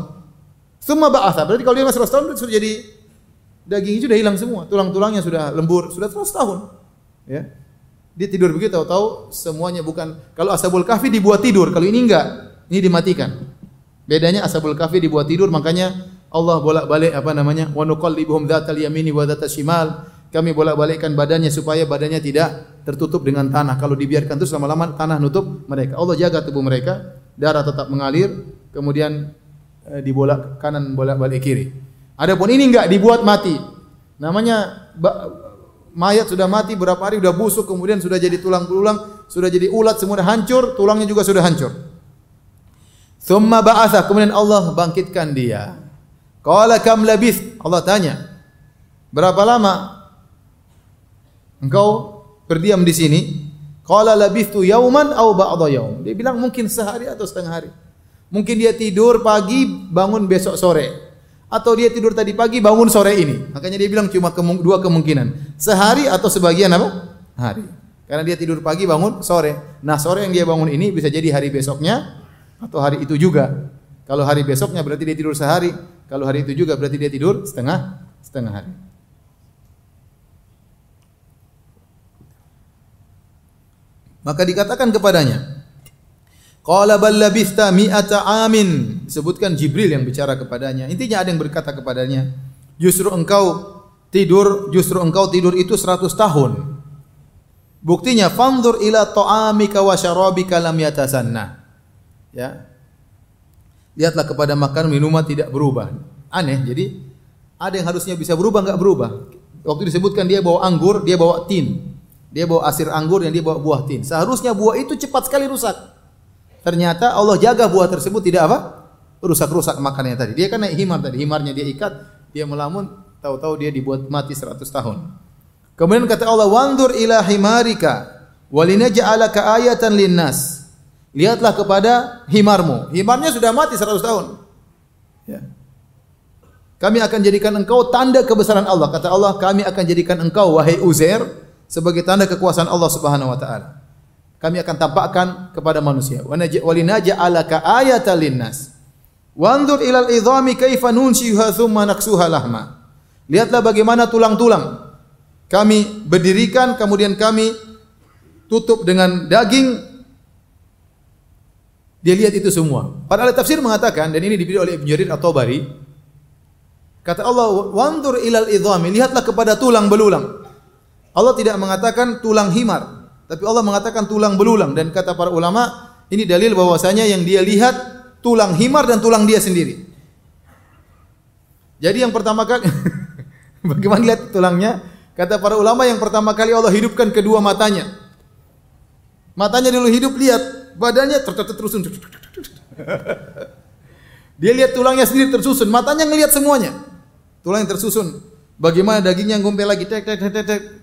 Speaker 1: Semua ba'atha. Berarti kalau dia masih 100 tahun sudah jadi daging sudah hilang semua, tulang-tulangnya sudah lembur, sudah 100 tahun. Ya. Dia tidur begitu tahu-tahu semuanya bukan kalau Ashabul Kahfi dibuat tidur, kalau ini enggak, ini dimatikan. Bedanya Ashabul Kahfi dibuat tidur makanya Allah bolak-balik apa namanya? Wa nuqallibuhum dzatal yamini wa dzatal shimal. Kami bolak-balikkan badannya supaya badannya tidak tertutup dengan tanah. Kalau dibiarkan terus lama-lama tanah nutup mereka. Allah jaga tubuh mereka, darah tetap mengalir, kemudian Eh, dibolak kanan bolak balik kiri. Adapun ini enggak dibuat mati. Namanya mayat sudah mati berapa hari sudah busuk kemudian sudah jadi tulang belulang, sudah jadi ulat semua hancur, tulangnya juga sudah hancur. Thumma ba'atha kemudian Allah bangkitkan dia. Qala kam labith? Allah tanya. Berapa lama engkau berdiam di sini? Qala labithtu yauman aw ba'dha yaum. Dia bilang mungkin sehari atau setengah hari. Mungkin dia tidur pagi, bangun besok sore. Atau dia tidur tadi pagi, bangun sore ini. Makanya dia bilang cuma kemung dua kemungkinan. Sehari atau sebagian apa? Hari. Karena dia tidur pagi, bangun sore. Nah sore yang dia bangun ini bisa jadi hari besoknya atau hari itu juga. Kalau hari besoknya berarti dia tidur sehari. Kalau hari itu juga berarti dia tidur setengah setengah hari. Maka dikatakan kepadanya, Qala bal labista mi'ata amin. Disebutkan Jibril yang bicara kepadanya. Intinya ada yang berkata kepadanya, justru engkau tidur, justru engkau tidur itu 100 tahun. Buktinya fanzur ila ta'amika wa syarabika lam yatasanna. Ya. Lihatlah kepada makan minuman tidak berubah. Aneh. Jadi ada yang harusnya bisa berubah enggak berubah. Waktu disebutkan dia bawa anggur, dia bawa tin. Dia bawa asir anggur dan dia bawa buah tin. Seharusnya buah itu cepat sekali rusak. Ternyata Allah jaga buah tersebut tidak apa? Rusak-rusak makannya tadi. Dia kan naik himar tadi. Himarnya dia ikat, dia melamun, tahu-tahu dia dibuat mati 100 tahun. Kemudian kata Allah, "Wandur ila himarika walinaj'alaka ayatan linnas." Lihatlah kepada himarmu. Himarnya sudah mati 100 tahun. Ya. Kami akan jadikan engkau tanda kebesaran Allah. Kata Allah, kami akan jadikan engkau wahai Uzair sebagai tanda kekuasaan Allah Subhanahu wa taala kami akan tampakkan kepada manusia. Wa alaka ayatan linnas. Wanzur ilal idhami kaifa nunshiha thumma naksuha lahma. Lihatlah bagaimana tulang-tulang kami berdirikan kemudian kami tutup dengan daging. Dia lihat itu semua. Para ahli tafsir mengatakan dan ini dipilih oleh Ibnu Jarir atau Bari. Kata Allah, "Wanzur ilal idhami." Lihatlah kepada tulang belulang. Allah tidak mengatakan tulang himar. Tapi Allah mengatakan tulang belulang dan kata para ulama ini dalil bahwasanya yang dia lihat tulang himar dan tulang dia sendiri. Jadi yang pertama kali bagaimana lihat tulangnya? Kata para ulama yang pertama kali Allah hidupkan kedua matanya. Matanya dulu hidup lihat, badannya tersusun. Dia lihat tulangnya sendiri tersusun, matanya ngelihat semuanya. Tulang yang tersusun. Bagaimana dagingnya ngumpul lagi tek tek tek tek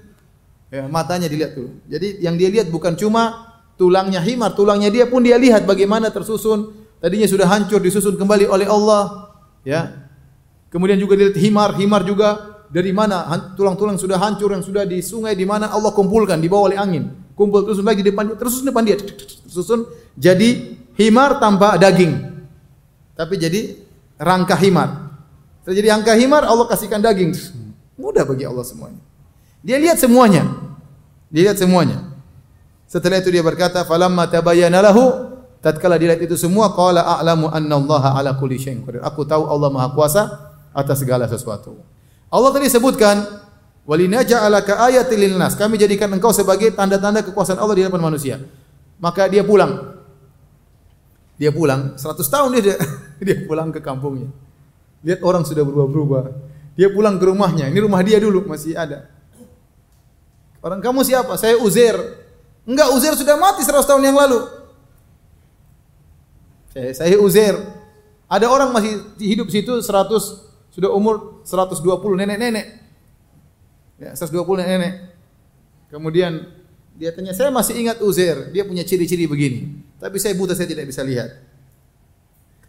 Speaker 1: Ya, matanya dilihat dulu. Jadi yang dia lihat bukan cuma tulangnya himar, tulangnya dia pun dia lihat bagaimana tersusun. Tadinya sudah hancur disusun kembali oleh Allah. Ya. Kemudian juga dilihat himar, himar juga dari mana tulang-tulang sudah hancur yang sudah di sungai di mana Allah kumpulkan dibawa oleh angin. Kumpul terus lagi di depan terus depan dia susun jadi himar tanpa daging. Tapi jadi rangka himar. Terjadi angka himar Allah kasihkan daging. Mudah bagi Allah semuanya. Dia lihat semuanya. Dia lihat semuanya. Setelah itu dia berkata, "Falamma tabayyana lahu" tatkala dia lihat itu semua, qala a'lamu anna Allah ala kulli syai'in qadir. Aku tahu Allah Maha Kuasa atas segala sesuatu. Allah tadi sebutkan walinaja'alaka ayatil linnas. Kami jadikan engkau sebagai tanda-tanda kekuasaan Allah di hadapan manusia. Maka dia pulang. Dia pulang 100 tahun dia dia pulang ke kampungnya. Lihat orang sudah berubah-berubah. Dia pulang ke rumahnya. Ini rumah dia dulu masih ada. Orang kamu siapa? Saya Uzair. Enggak, Uzair sudah mati 100 tahun yang lalu. Saya, saya Uzair. Ada orang masih hidup situ 100 sudah umur 120 nenek-nenek. Ya, 120 nenek-nenek. Kemudian dia tanya, "Saya masih ingat Uzair, dia punya ciri-ciri begini, tapi saya buta saya tidak bisa lihat."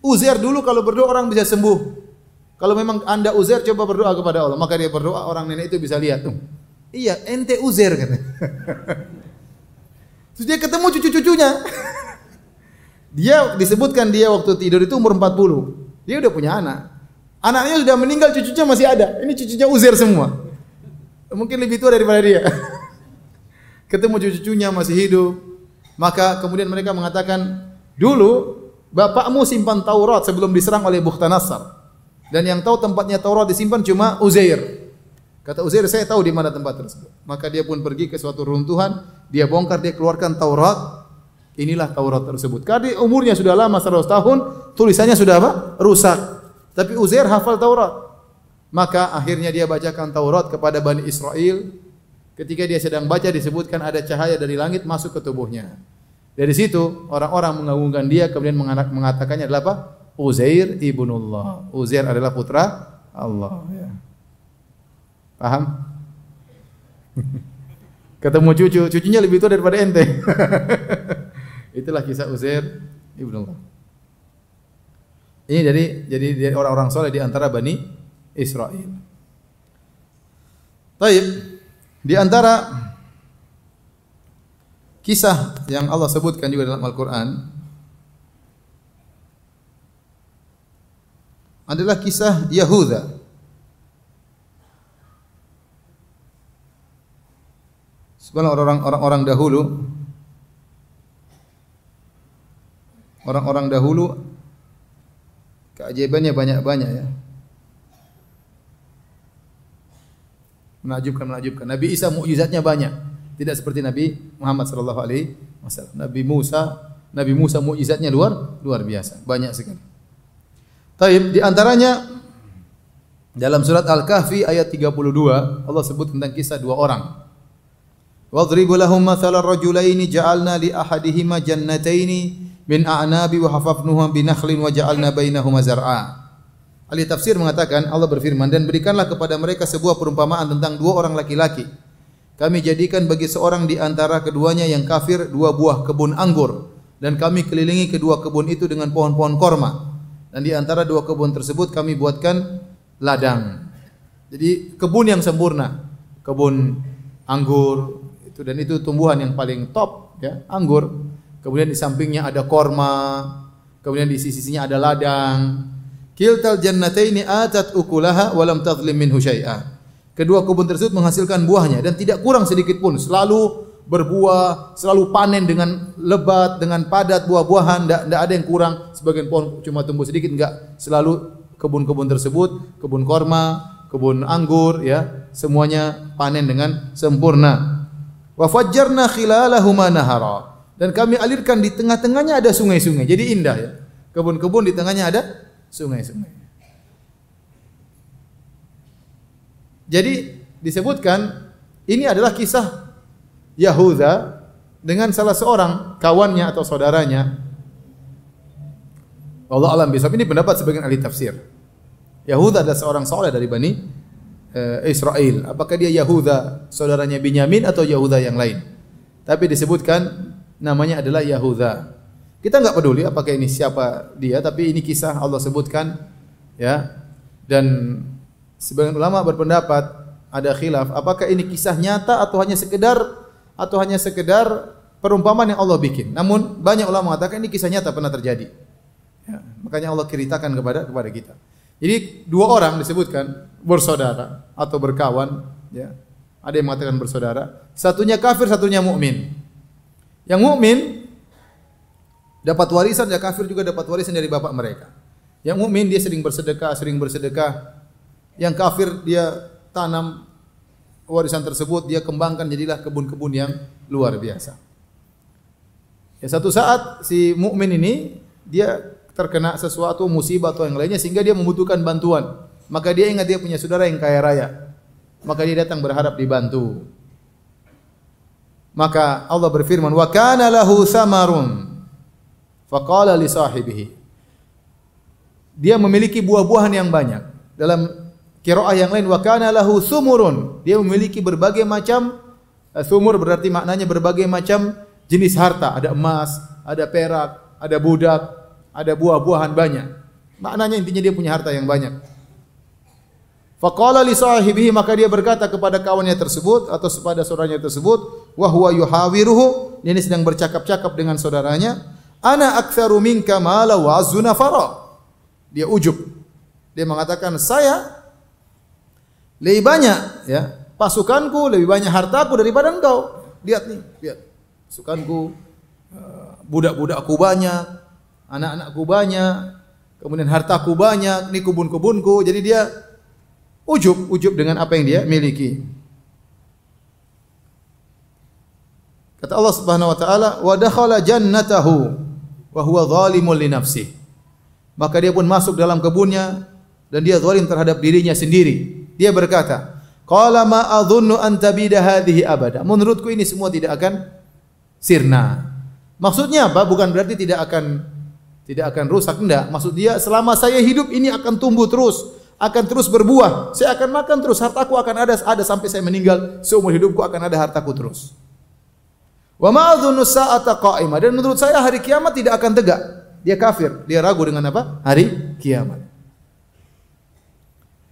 Speaker 1: Uzair dulu kalau berdoa orang bisa sembuh. Kalau memang Anda Uzair coba berdoa kepada Allah, maka dia berdoa orang nenek itu bisa lihat tuh. Iya, ente Uzair kan. Terus dia ketemu cucu-cucunya. dia disebutkan dia waktu tidur itu umur 40. Dia udah punya anak. Anaknya sudah meninggal, cucunya masih ada. Ini cucunya Uzair semua. Mungkin lebih tua daripada dia. Ketemu cucu-cucunya masih hidup. Maka kemudian mereka mengatakan, dulu bapakmu simpan Taurat sebelum diserang oleh Bukhtanasar. Dan yang tahu tempatnya Taurat disimpan cuma Uzair. Kata Uzair, saya tahu di mana tempat tersebut. Maka dia pun pergi ke suatu runtuhan, dia bongkar, dia keluarkan Taurat. Inilah Taurat tersebut. Karena umurnya sudah lama 100 tahun, tulisannya sudah apa? Rusak. Tapi Uzair hafal Taurat. Maka akhirnya dia bacakan Taurat kepada Bani Israel. Ketika dia sedang baca disebutkan ada cahaya dari langit masuk ke tubuhnya. Dari situ orang-orang mengagungkan dia kemudian mengatakannya adalah apa? Uzair ibnullah. Uzair adalah putra Allah. Ya. Paham? Ketemu cucu, cucunya lebih tua daripada ente. Itulah kisah Uzair ibnullah. Ini dari jadi orang-orang soleh di antara Bani Israel. Taib di antara kisah yang Allah sebutkan juga dalam Al-Quran adalah kisah Yahuda. Sebenarnya orang-orang orang dahulu orang-orang dahulu Keajaibannya banyak-banyak ya. Menakjubkan, menakjubkan. Nabi Isa mukjizatnya banyak. Tidak seperti Nabi Muhammad sallallahu alaihi wasallam. Nabi Musa, Nabi Musa mukjizatnya luar luar biasa, banyak sekali. Taib di antaranya dalam surat Al-Kahfi ayat 32 Allah sebut tentang kisah dua orang. Wadribu lahum mathalan rajulaini ja'alna li ahadihima jannataini min a'nabi wa ja'alna bainahuma zar'a. Ahli tafsir mengatakan Allah berfirman dan berikanlah kepada mereka sebuah perumpamaan tentang dua orang laki-laki. Kami jadikan bagi seorang di antara keduanya yang kafir dua buah kebun anggur dan kami kelilingi kedua kebun itu dengan pohon-pohon korma. Dan di antara dua kebun tersebut kami buatkan ladang. Jadi kebun yang sempurna, kebun anggur itu dan itu tumbuhan yang paling top ya, anggur. Kemudian di sampingnya ada korma, kemudian di sisinya ada ladang. Kiltal jannataini atat ukulaha wa lam tadhlim minhu syai'a. Kedua kebun tersebut menghasilkan buahnya dan tidak kurang sedikit pun, selalu berbuah, selalu panen dengan lebat, dengan padat buah-buahan, tidak ada yang kurang. Sebagian pohon cuma tumbuh sedikit, enggak. Selalu kebun-kebun tersebut, kebun korma, kebun anggur, ya, semuanya panen dengan sempurna. Wa fajjarna khilalahuma nahara dan kami alirkan di tengah-tengahnya ada sungai-sungai. Jadi indah ya. Kebun-kebun di tengahnya ada sungai-sungai. Jadi disebutkan ini adalah kisah Yahuda dengan salah seorang kawannya atau saudaranya. Allah alam bisawab ini pendapat sebagian ahli tafsir. Yahuda adalah seorang soleh dari Bani eh, Israel. Apakah dia Yahuda saudaranya Binyamin atau Yahuda yang lain? Tapi disebutkan namanya adalah Yahuda. Kita enggak peduli apakah ini siapa dia, tapi ini kisah Allah sebutkan ya Dan sebagian ulama berpendapat ada khilaf apakah ini kisah nyata atau hanya sekedar atau hanya sekedar perumpamaan yang Allah bikin. Namun banyak ulama mengatakan ini kisah nyata pernah terjadi. Ya, makanya Allah ceritakan kepada kepada kita. Jadi dua orang disebutkan bersaudara atau berkawan, ya. Ada yang mengatakan bersaudara, satunya kafir, satunya mukmin. Yang mukmin dapat warisan, ya kafir juga dapat warisan dari bapak mereka. Yang mukmin dia sering bersedekah, sering bersedekah. Yang kafir dia tanam warisan tersebut, dia kembangkan jadilah kebun-kebun yang luar biasa. Ya satu saat si mukmin ini dia terkena sesuatu musibah atau yang lainnya sehingga dia membutuhkan bantuan. Maka dia ingat dia punya saudara yang kaya raya. Maka dia datang berharap dibantu. Maka Allah berfirman, "Wa kana lahu samarun." Faqala li sahibihi. Dia memiliki buah-buahan yang banyak. Dalam qiraah yang lain, "Wa kana lahu sumurun." Dia memiliki berbagai macam eh, sumur berarti maknanya berbagai macam jenis harta, ada emas, ada perak, ada budak, ada buah-buahan banyak. Maknanya intinya dia punya harta yang banyak. Faqala li sahibihi maka dia berkata kepada kawannya tersebut atau kepada saudaranya tersebut wa huwa yuhawiruhu. Ini sedang bercakap-cakap dengan saudaranya ana aktsaru minka mala wa fara. Dia ujub dia mengatakan saya lebih banyak ya pasukanku lebih banyak hartaku daripada engkau. Lihat nih lihat. Pasukanku eh, budak-budakku banyak anak-anakku banyak kemudian hartaku banyak ini kebun-kebunku jadi dia ujub, ujub dengan apa yang dia miliki. Kata Allah Subhanahu wa taala, "Wa dakhala jannatahu wa huwa zalimun li nafsihi." Maka dia pun masuk dalam kebunnya dan dia zalim terhadap dirinya sendiri. Dia berkata, "Qala ma adhunnu an tabida abada." Menurutku ini semua tidak akan sirna. Maksudnya apa? Bukan berarti tidak akan tidak akan rusak, enggak. Maksud dia selama saya hidup ini akan tumbuh terus akan terus berbuah. Saya akan makan terus, hartaku akan ada ada sampai saya meninggal. Seumur hidupku akan ada hartaku terus. Wa ma sa'ata qa'imah. Dan menurut saya hari kiamat tidak akan tegak. Dia kafir, dia ragu dengan apa? Hari kiamat.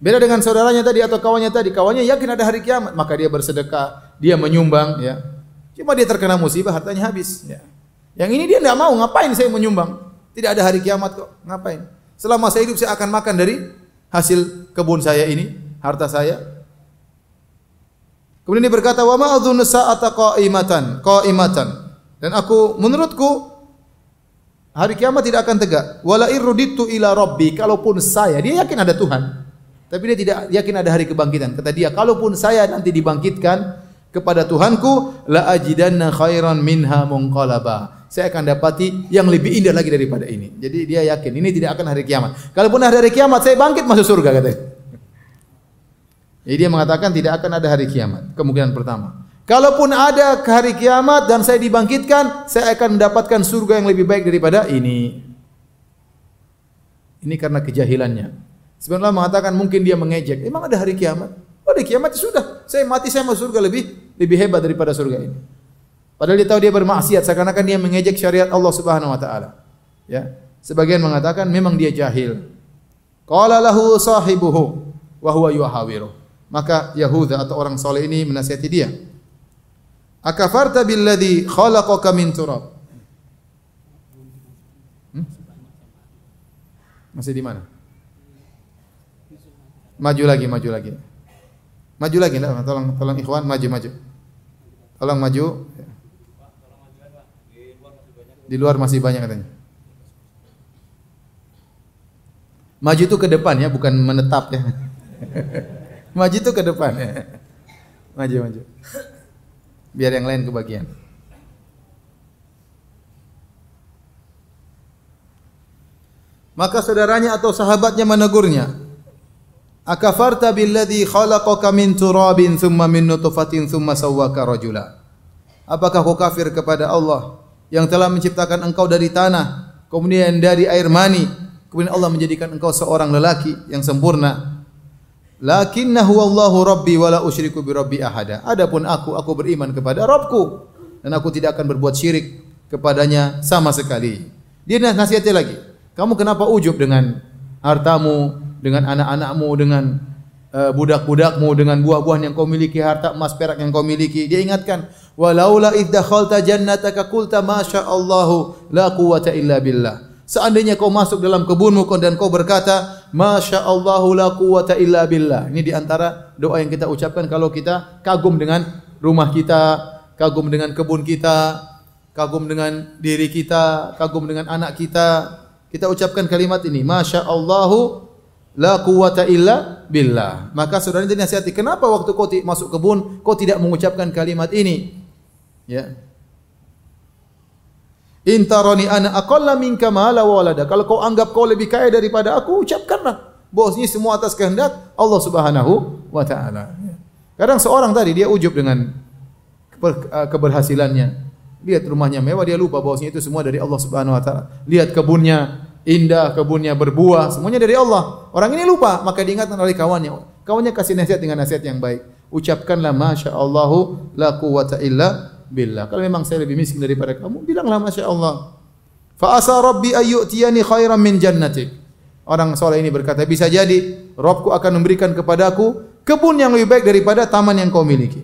Speaker 1: Beda dengan saudaranya tadi atau kawannya tadi, kawannya yakin ada hari kiamat, maka dia bersedekah, dia menyumbang, ya. Cuma dia terkena musibah, hartanya habis, ya. Yang ini dia tidak mau, ngapain saya menyumbang? Tidak ada hari kiamat kok, ngapain? Selama saya hidup saya akan makan dari hasil kebun saya ini, harta saya. Kemudian dia berkata, "Wa ma sa'ata qa'imatan, qa'imatan." Dan aku menurutku hari kiamat tidak akan tegak. Wala irruditu ila rabbi, kalaupun saya, dia yakin ada Tuhan. Tapi dia tidak yakin ada hari kebangkitan. Kata dia, kalaupun saya nanti dibangkitkan kepada Tuhanku, la ajidanna khairan minha munqalaba saya akan dapati yang lebih indah lagi daripada ini. Jadi dia yakin ini tidak akan hari kiamat. Kalaupun ada hari kiamat, saya bangkit masuk surga katanya. Jadi dia mengatakan tidak akan ada hari kiamat. Kemungkinan pertama. Kalaupun ada hari kiamat dan saya dibangkitkan, saya akan mendapatkan surga yang lebih baik daripada ini. Ini karena kejahilannya. Sebenarnya mengatakan mungkin dia mengejek. Emang ada hari kiamat? Oh, ada kiamat ya sudah. Saya mati saya masuk surga lebih lebih hebat daripada surga ini. Padahal dia tahu dia bermaksiat seakan-akan dia mengejek syariat Allah Subhanahu wa taala. Ya. Sebagian mengatakan memang dia jahil. Qala lahu sahibuhu wa huwa yuhawiru. Maka Yahuda atau orang soleh ini menasihati dia. Akafarta billadhi khalaqaka min turab. Hmm? Masih di mana? Maju lagi, maju lagi. Maju lagi, tolong tolong ikhwan maju maju. Tolong maju. Di luar masih banyak katanya. Maju itu ke depan ya, bukan menetap ya. maju itu ke depan ya. Maju, maju. Biar yang lain kebagian. Maka saudaranya atau sahabatnya menegurnya. Akafarta billadhi khalaqaka min turabin thumma min nutfatin thumma sawwaka rajula. Apakah kau kafir kepada Allah yang telah menciptakan engkau dari tanah, kemudian dari air mani, kemudian Allah menjadikan engkau seorang lelaki yang sempurna. Lakinnahu Allahu Rabbi wa la usyriku bi Rabbi ahada. Adapun aku, aku beriman kepada Rabbku dan aku tidak akan berbuat syirik kepadanya sama sekali. Dia nasihatnya lagi. Kamu kenapa ujub dengan hartamu, dengan anak-anakmu, dengan uh, budak-budakmu, dengan buah-buahan yang kau miliki, harta emas perak yang kau miliki. Dia ingatkan, walaula idh dakhalta jannataka qulta la quwata illa billah. Seandainya kau masuk dalam kebunmu dan kau berkata, Masya Allahu la quwata illa billah. Ini di antara doa yang kita ucapkan kalau kita kagum dengan rumah kita, kagum dengan kebun kita, kagum dengan diri kita, kagum dengan anak kita. Kita ucapkan kalimat ini, Masya Allahu la quwata illa billah. Maka saudara ini nasihati, kenapa waktu kau masuk kebun, kau tidak mengucapkan kalimat ini? Ya. Intaroni ana aqalla minka mala walada. Kalau kau anggap kau lebih kaya daripada aku, ucapkanlah. Bosnya semua atas kehendak Allah Subhanahu wa taala. Kadang seorang tadi dia ujub dengan keberhasilannya, Lihat rumahnya mewah, dia lupa bahwasanya itu semua dari Allah Subhanahu wa taala. Lihat kebunnya indah, kebunnya berbuah, semuanya dari Allah. Orang ini lupa, maka diingatkan oleh kawannya. Kawannya kasih nasihat dengan nasihat yang baik. Ucapkanlah masya Allahu la quwata illa billah. Kalau memang saya lebih miskin daripada kamu, bilanglah masya Allah. Fa asa rabbi ayyutiyani khairan min jannatik. Orang soleh ini berkata, bisa jadi Robku akan memberikan kepadaku kebun yang lebih baik daripada taman yang kau miliki.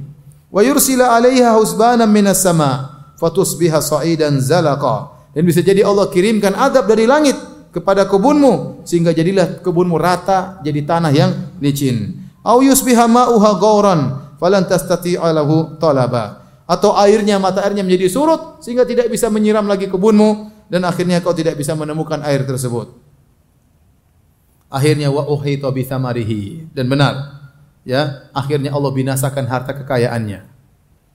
Speaker 1: Wa yursila 'alaiha husbanan minas sama' fatusbiha sa'idan zalaqa. Dan bisa jadi Allah kirimkan adab dari langit kepada kebunmu sehingga jadilah kebunmu rata jadi tanah yang licin. Au yusbiha ma'uha ghauran falan tastati'a talaba. Atau airnya mata airnya menjadi surut sehingga tidak bisa menyiram lagi kebunmu dan akhirnya kau tidak bisa menemukan air tersebut. Akhirnya wa uhita bi thamarihi dan benar ya akhirnya Allah binasakan harta kekayaannya.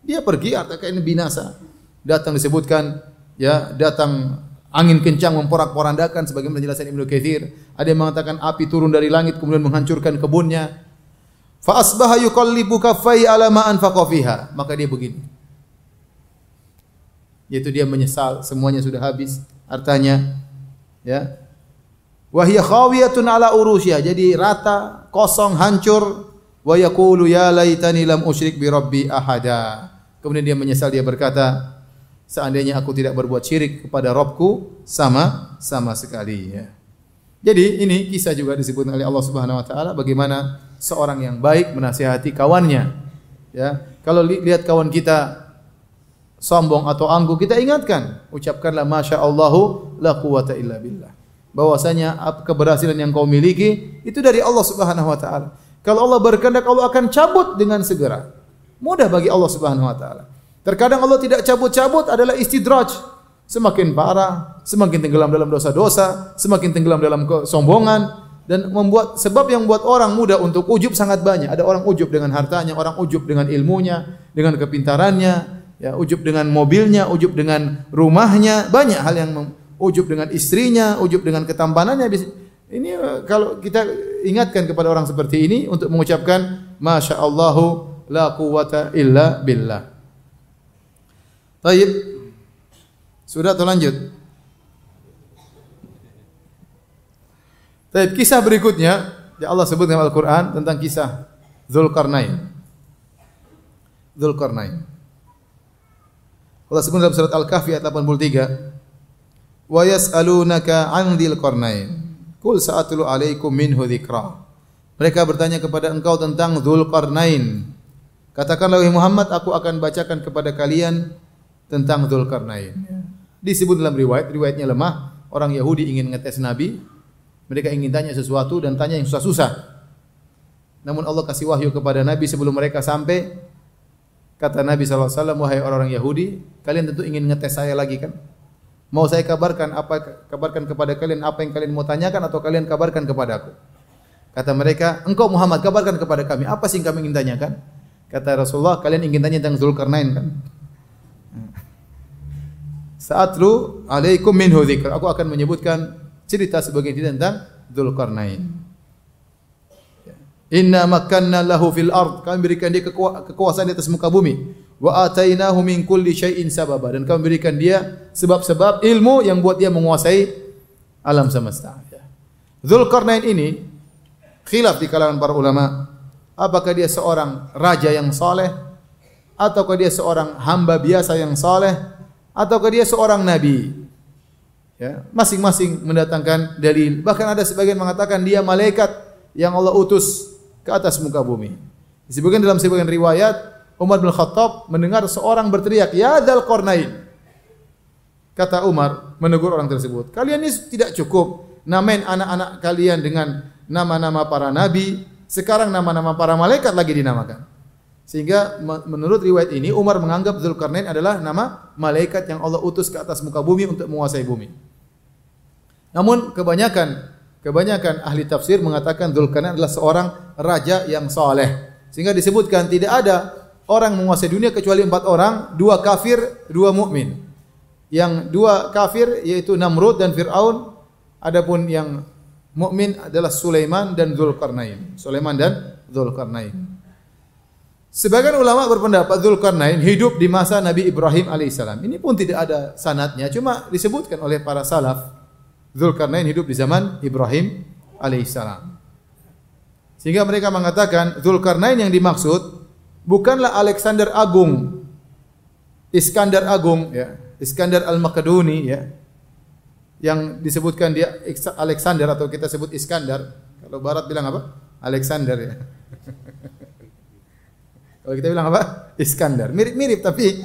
Speaker 1: Dia pergi harta kekayaan binasa datang disebutkan ya datang angin kencang memporak-porandakan sebagaimana penjelasan Ibnu Katsir. Ada yang mengatakan api turun dari langit kemudian menghancurkan kebunnya. Fa asbaha yuqallibu kaffai ala ma. Maka dia begini. Yaitu dia menyesal semuanya sudah habis hartanya ya. Wa hiya khawiyatun ala urusyiha. Jadi rata, kosong, hancur. Wa yaqulu ya laitani lam usyrik bi rabbi ahada. Kemudian dia menyesal dia berkata, seandainya aku tidak berbuat syirik kepada Robku sama sama sekali ya. Jadi ini kisah juga disebut oleh Allah Subhanahu wa taala bagaimana seorang yang baik menasihati kawannya. Ya, kalau li lihat kawan kita sombong atau angkuh kita ingatkan, ucapkanlah masya Allahu la quwata illa billah. Bahwasanya keberhasilan yang kau miliki itu dari Allah Subhanahu wa taala. Kalau Allah berkehendak Allah akan cabut dengan segera. Mudah bagi Allah Subhanahu wa taala. Terkadang Allah tidak cabut-cabut adalah istidraj. Semakin parah, semakin tenggelam dalam dosa-dosa, semakin tenggelam dalam kesombongan dan membuat sebab yang membuat orang mudah untuk ujub sangat banyak. Ada orang ujub dengan hartanya, orang ujub dengan ilmunya, dengan kepintarannya, ya ujub dengan mobilnya, ujub dengan rumahnya, banyak hal yang ujub dengan istrinya, ujub dengan ketampanannya. Ini eh, kalau kita ingatkan kepada orang seperti ini untuk mengucapkan masya Allahu la quwata illa billah. Baik. Sudah atau lanjut? Baik, kisah berikutnya ya Allah sebut dalam Al-Qur'an tentang kisah Zulkarnain. Zulkarnain. Allah sebut dalam surat Al-Kahfi ayat 83. Wa yas'alunaka 'an qarnain. Qul sa'atlu 'alaikum minhu dzikra. Mereka bertanya kepada engkau tentang Zulkarnain. Katakanlah wahai Muhammad, aku akan bacakan kepada kalian tentang Dzulkarnain. Disebut dalam riwayat, riwayatnya lemah, orang Yahudi ingin ngetes Nabi, mereka ingin tanya sesuatu dan tanya yang susah-susah. Namun Allah kasih wahyu kepada Nabi sebelum mereka sampai, kata Nabi SAW, wahai orang-orang Yahudi, kalian tentu ingin ngetes saya lagi kan? Mau saya kabarkan apa kabarkan kepada kalian apa yang kalian mau tanyakan atau kalian kabarkan kepada aku? Kata mereka, engkau Muhammad kabarkan kepada kami apa sih yang kami ingin tanyakan? Kata Rasulullah, kalian ingin tanya tentang Zulkarnain kan? Sa'atlu alaikum minhu dzikr. Aku akan menyebutkan cerita sebagian tentang Dzulqarnain. Inna makanna lahu fil ard. Kami berikan dia kekuasaan di atas muka bumi. Wa atainahu min kulli syai'in sababa. Dan kami berikan dia sebab-sebab ilmu yang buat dia menguasai alam semesta. Ya. Dzulqarnain ini khilaf di kalangan para ulama. Apakah dia seorang raja yang saleh ataukah dia seorang hamba biasa yang saleh ataukah dia seorang nabi? Ya, masing-masing mendatangkan dalil. Bahkan ada sebagian mengatakan dia malaikat yang Allah utus ke atas muka bumi. Disebutkan dalam sebagian riwayat Umar bin Khattab mendengar seorang berteriak, "Ya Dzal Qarnain." Kata Umar menegur orang tersebut, "Kalian ini tidak cukup namain anak-anak kalian dengan nama-nama para nabi, sekarang nama-nama para malaikat lagi dinamakan." Sehingga menurut riwayat ini Umar menganggap Zulkarnain adalah nama malaikat yang Allah utus ke atas muka bumi untuk menguasai bumi. Namun kebanyakan kebanyakan ahli tafsir mengatakan Zulkarnain adalah seorang raja yang soleh. Sehingga disebutkan tidak ada orang menguasai dunia kecuali empat orang, dua kafir, dua mukmin. Yang dua kafir yaitu Namrud dan Fir'aun, adapun yang mukmin adalah Sulaiman dan Zulkarnain. Sulaiman dan Zulkarnain. Sebagian ulama berpendapat Zulkarnain hidup di masa Nabi Ibrahim alaihissalam. Ini pun tidak ada sanatnya, cuma disebutkan oleh para salaf. Zulkarnain hidup di zaman Ibrahim alaihissalam. Sehingga mereka mengatakan Zulkarnain yang dimaksud bukanlah Alexander Agung, Iskandar Agung, ya, Iskandar Al-Makedoni, ya, yang disebutkan dia Alexander atau kita sebut Iskandar. Kalau Barat bilang apa? Alexander ya. Kalau kita bilang apa? Iskandar. Mirip-mirip tapi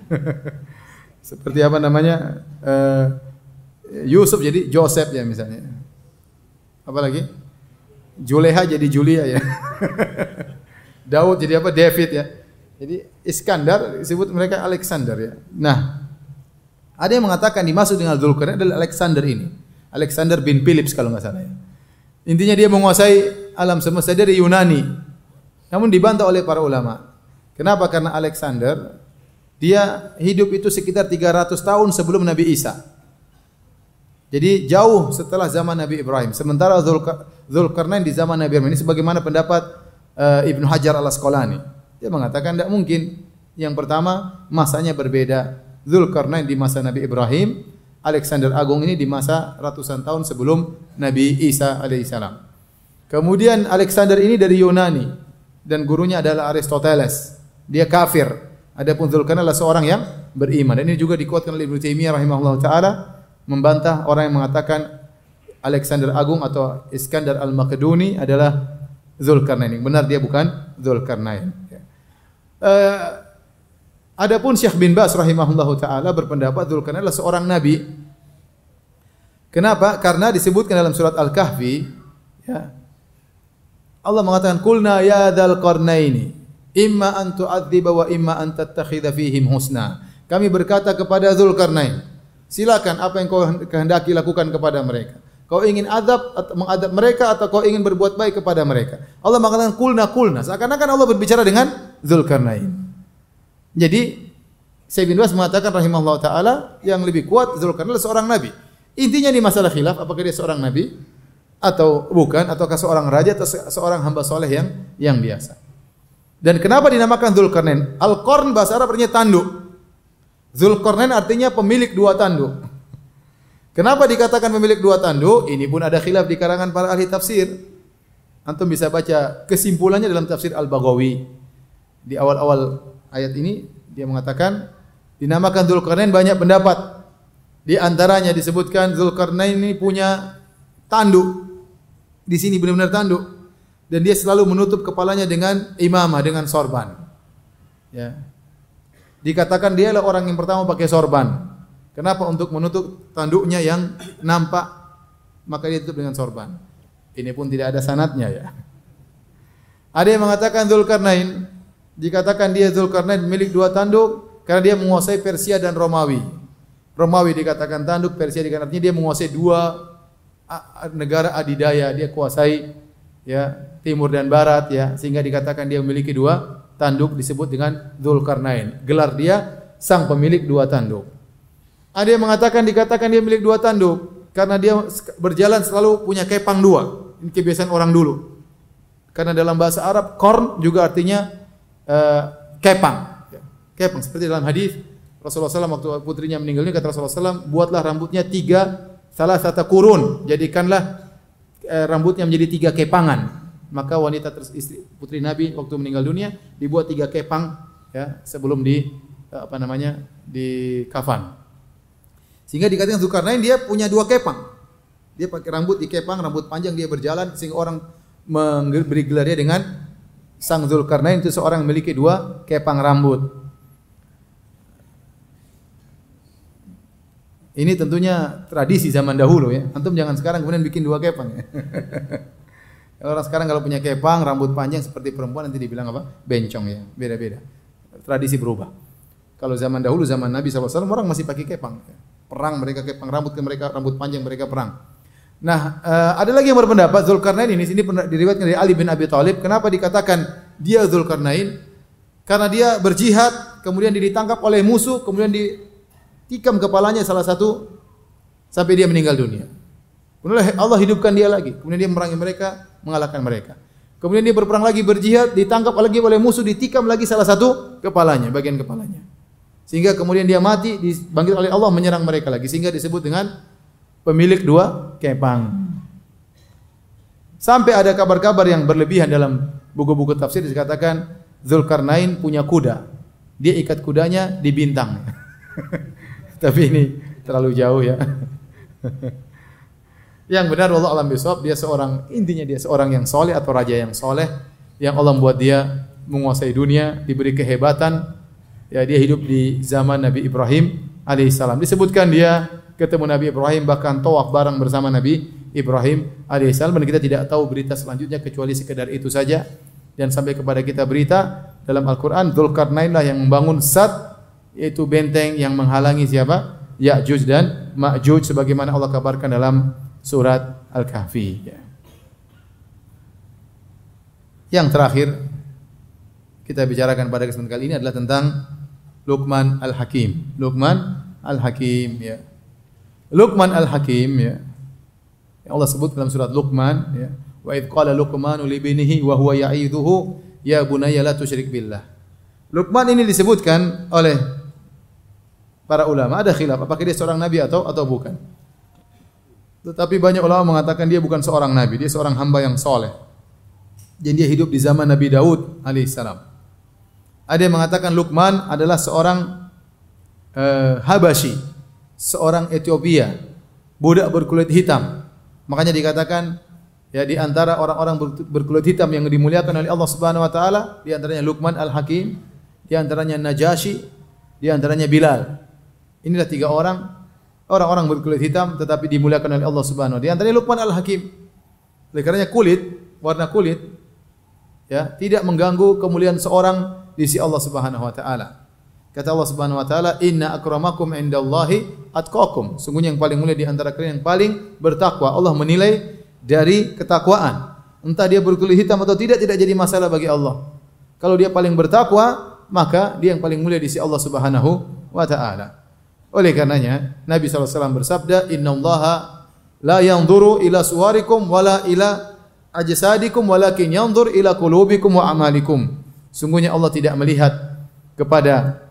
Speaker 1: seperti apa namanya? Uh, Yusuf jadi Joseph ya misalnya. Apa lagi? Juleha jadi Julia ya. Daud jadi apa? David ya. Jadi Iskandar disebut mereka Alexander ya. Nah, ada yang mengatakan dimaksud dengan Zulkarnain adalah Alexander ini. Alexander bin Philips kalau nggak salah ya. Intinya dia menguasai alam semesta dari Yunani. Namun dibantah oleh para ulama. Kenapa? Karena Alexander dia hidup itu sekitar 300 tahun sebelum Nabi Isa. Jadi jauh setelah zaman Nabi Ibrahim. Sementara Zulkarnain di zaman Nabi Ibrahim ini sebagaimana pendapat uh, Ibnu Hajar Al-Asqalani. Dia mengatakan tidak mungkin. Yang pertama, masanya berbeda. Zulkarnain di masa Nabi Ibrahim, Alexander Agung ini di masa ratusan tahun sebelum Nabi Isa alaihissalam. Kemudian Alexander ini dari Yunani dan gurunya adalah Aristoteles. Dia kafir. Adapun Zulkarnain adalah seorang yang beriman. Dan ini juga dikuatkan oleh Ibnu Taimiyah rahimahullah taala membantah orang yang mengatakan Alexander Agung atau Iskandar Al-Makedoni adalah Zulkarnain. Benar dia bukan Zulkarnain. Uh, adapun Syekh bin Bas rahimahullah taala berpendapat Zulkarnain adalah seorang nabi. Kenapa? Karena disebutkan dalam surat Al-Kahfi ya, Allah mengatakan kulna ya dzal qarnaini imma an tu'adziba wa imma an tattakhidha fihim husna. Kami berkata kepada Zulkarnain, silakan apa yang kau kehendaki lakukan kepada mereka. Kau ingin azab atau mengadab mereka atau kau ingin berbuat baik kepada mereka. Allah mengatakan kulna kulna. Seakan-akan Allah berbicara dengan Zulkarnain. Jadi Syekh bin Bas mengatakan rahimahullah taala yang lebih kuat Zulkarnain adalah seorang nabi. Intinya di masalah khilaf apakah dia seorang nabi? atau bukan ataukah seorang raja atau seorang hamba soleh yang yang biasa. Dan kenapa dinamakan Zulkarnain? Al-Qarn bahasa Arab artinya tanduk. Zulkarnain artinya pemilik dua tanduk. Kenapa dikatakan pemilik dua tanduk? Ini pun ada khilaf di karangan para ahli tafsir. Antum bisa baca kesimpulannya dalam tafsir Al-Baghawi. Di awal-awal ayat ini dia mengatakan dinamakan Zulkarnain banyak pendapat. Di antaranya disebutkan Zulkarnain ini punya tanduk di sini benar-benar tanduk dan dia selalu menutup kepalanya dengan imamah dengan sorban. Ya. Dikatakan dia adalah orang yang pertama pakai sorban. Kenapa? Untuk menutup tanduknya yang nampak maka dia tutup dengan sorban. Ini pun tidak ada sanatnya ya. Ada yang mengatakan Zulkarnain dikatakan dia Zulkarnain milik dua tanduk karena dia menguasai Persia dan Romawi. Romawi dikatakan tanduk, Persia dikatakan artinya dia menguasai dua negara adidaya dia kuasai ya timur dan barat ya sehingga dikatakan dia memiliki dua tanduk disebut dengan Zulkarnain. Gelar dia sang pemilik dua tanduk. Ada yang mengatakan dikatakan dia milik dua tanduk karena dia berjalan selalu punya kepang dua. Ini kebiasaan orang dulu. Karena dalam bahasa Arab korn juga artinya uh, kepang. Ya, kepang seperti dalam hadis Rasulullah SAW waktu putrinya meninggal ini kata Rasulullah SAW buatlah rambutnya tiga salah satu kurun, jadikanlah eh, rambutnya menjadi tiga kepangan. Maka wanita istri putri Nabi waktu meninggal dunia dibuat tiga kepang ya sebelum di eh, apa namanya di kafan. Sehingga dikatakan Zulkarnain dia punya dua kepang. Dia pakai rambut dikepang, rambut panjang dia berjalan sehingga orang memberi gelar dia dengan Sang Zulkarnain itu seorang memiliki dua kepang rambut. Ini tentunya tradisi zaman dahulu ya. Antum jangan sekarang kemudian bikin dua kepang ya. Orang sekarang kalau punya kepang, rambut panjang seperti perempuan nanti dibilang apa? Bencong ya. Beda-beda. Tradisi berubah. Kalau zaman dahulu, zaman Nabi SAW, orang masih pakai kepang. Perang mereka kepang, rambut ke mereka, rambut panjang mereka perang. Nah, uh, ada lagi yang berpendapat Zulkarnain ini sini diriwayatkan dari Ali bin Abi Thalib. Kenapa dikatakan dia Zulkarnain? Karena dia berjihad, kemudian dia ditangkap oleh musuh, kemudian ditikam kepalanya salah satu sampai dia meninggal dunia. Kemudian Allah hidupkan dia lagi. Kemudian dia memerangi mereka, mengalahkan mereka. Kemudian dia berperang lagi berjihad, ditangkap lagi oleh musuh, ditikam lagi salah satu kepalanya, bagian kepalanya. Sehingga kemudian dia mati, dibangkit oleh Allah menyerang mereka lagi. Sehingga disebut dengan pemilik dua kepang. Sampai ada kabar-kabar yang berlebihan dalam buku-buku tafsir dikatakan Zulkarnain punya kuda. Dia ikat kudanya di bintang. Tapi ini terlalu jauh ya. Yang benar Allah alam bisawab dia seorang intinya dia seorang yang soleh atau raja yang soleh yang Allah membuat dia menguasai dunia, diberi kehebatan. Ya dia hidup di zaman Nabi Ibrahim alaihissalam. Disebutkan dia ketemu Nabi Ibrahim bahkan tawaf bareng bersama Nabi Ibrahim alaihissalam dan kita tidak tahu berita selanjutnya kecuali sekedar itu saja dan sampai kepada kita berita dalam Al-Qur'an lah yang membangun Sat yaitu benteng yang menghalangi siapa? Ya'juj dan Ma'juj sebagaimana Allah kabarkan dalam surat Al-Kahfi. Ya. Yang terakhir kita bicarakan pada kesempatan kali ini adalah tentang Luqman Al-Hakim. Luqman Al-Hakim ya. Luqman Al-Hakim ya. Yang Allah sebut dalam surat Luqman ya. Wa idh qala Luqmanu li binihi wa huwa ya'idhuhu ya bunayya la tusyrik billah. Luqman ini disebutkan oleh para ulama ada khilaf apakah dia seorang nabi atau atau bukan. Tetapi banyak ulama mengatakan dia bukan seorang nabi, dia seorang hamba yang soleh. Dan dia hidup di zaman Nabi Daud alaihissalam. Ada yang mengatakan Luqman adalah seorang uh, Habashi, seorang Ethiopia, budak berkulit hitam. Makanya dikatakan ya di antara orang-orang berkulit hitam yang dimuliakan oleh Allah Subhanahu wa taala, di antaranya Luqman Al-Hakim, di antaranya Najasyi, di antaranya Bilal. Inilah tiga orang orang-orang berkulit hitam tetapi dimuliakan oleh Allah Subhanahu wa taala. Di antaranya Luqman Al-Hakim. Oleh karenanya kulit, warna kulit ya, tidak mengganggu kemuliaan seorang di sisi Allah Subhanahu wa taala. Kata Allah Subhanahu wa taala, "Inna akramakum indallahi atqakum." Sungguhnya yang paling mulia di antara kalian yang paling bertakwa. Allah menilai dari ketakwaan. Entah dia berkulit hitam atau tidak tidak jadi masalah bagi Allah. Kalau dia paling bertakwa, maka dia yang paling mulia di sisi Allah Subhanahu wa taala. Oleh karenanya Nabi SAW bersabda, Inna Allah la yanzuru ila suwarikum wala ila ajsadikum walakin yanzur ila qulubikum wa amalikum. Sungguhnya Allah tidak melihat kepada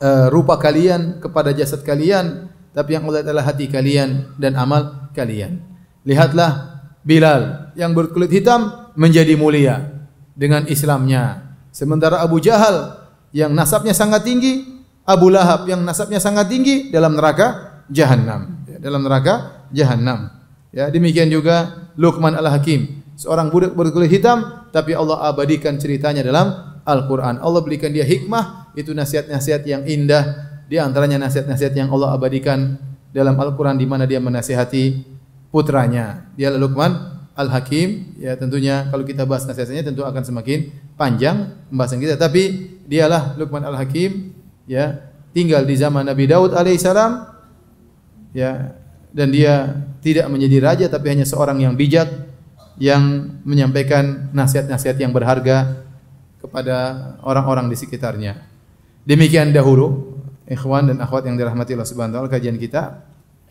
Speaker 1: uh, rupa kalian, kepada jasad kalian, tapi yang Allah adalah hati kalian dan amal kalian. Lihatlah Bilal yang berkulit hitam menjadi mulia dengan Islamnya. Sementara Abu Jahal yang nasabnya sangat tinggi Abu Lahab yang nasabnya sangat tinggi dalam neraka jahanam. Ya, dalam neraka jahanam. Ya, demikian juga Luqman Al-Hakim, seorang budak berkulit hitam tapi Allah abadikan ceritanya dalam Al-Qur'an. Allah berikan dia hikmah, itu nasihat-nasihat yang indah, di antaranya nasihat-nasihat yang Allah abadikan dalam Al-Qur'an di mana dia menasihati putranya. Dia Luqman Al-Hakim, ya tentunya kalau kita bahas nasihatnya tentu akan semakin panjang pembahasan kita, tapi dialah Luqman Al-Hakim ya tinggal di zaman Nabi Daud alaihissalam ya dan dia tidak menjadi raja tapi hanya seorang yang bijak yang menyampaikan nasihat-nasihat yang berharga kepada orang-orang di sekitarnya. Demikian dahulu ikhwan dan akhwat yang dirahmati Allah Subhanahu wa taala kajian kita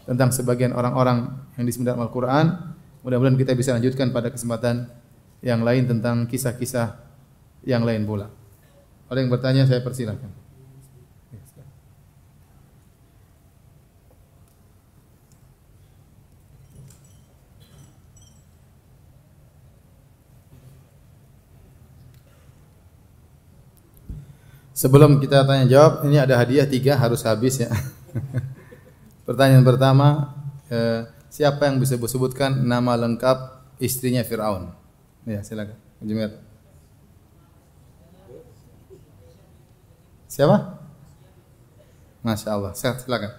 Speaker 1: tentang sebagian orang-orang yang disebut dalam Al-Qur'an. Mudah-mudahan kita bisa lanjutkan pada kesempatan yang lain tentang kisah-kisah yang lain pula. Ada yang bertanya saya persilakan. Sebelum kita tanya jawab, ini ada hadiah tiga harus habis ya. Pertanyaan pertama, eh, siapa yang bisa sebutkan nama lengkap istrinya Firaun? Ya, silakan. Jumet. Siapa? Masya Allah. Sehat, silakan.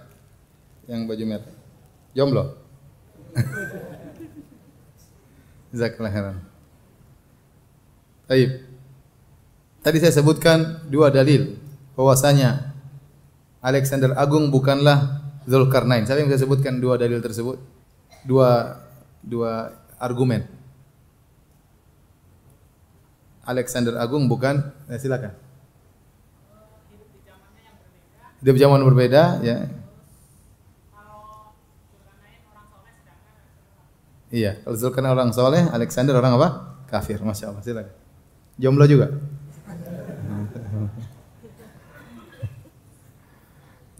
Speaker 1: Yang baju merah. Jomblo. Jazakallah khairan. Baik. Tadi saya sebutkan dua dalil bahwasanya Alexander Agung bukanlah Zulkarnain. Siapa yang bisa sebutkan dua dalil tersebut? dua dua argumen. Alexander Agung bukan, eh, silakan. Hidup di zaman berbeda, ya. Iya, kalau Zulkarnain orang soleh, Alexander orang apa? Kafir, masya Allah. Silakan. Jomblo juga.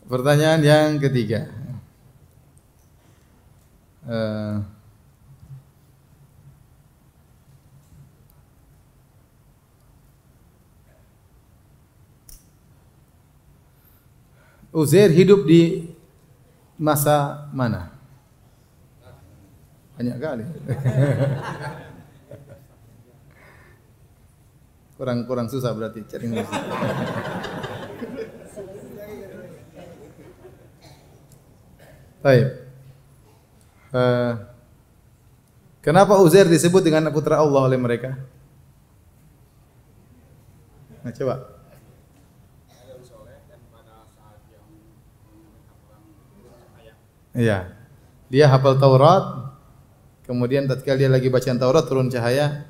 Speaker 1: Pertanyaan yang ketiga. Uh, Uzair hidup di masa mana? Banyak kali. kurang kurang susah berarti cari Baik. Uh, kenapa Uzair disebut dengan putra Allah oleh mereka? Nah, coba. Iya. Dia hafal Taurat. Kemudian tatkala dia lagi bacaan Taurat turun cahaya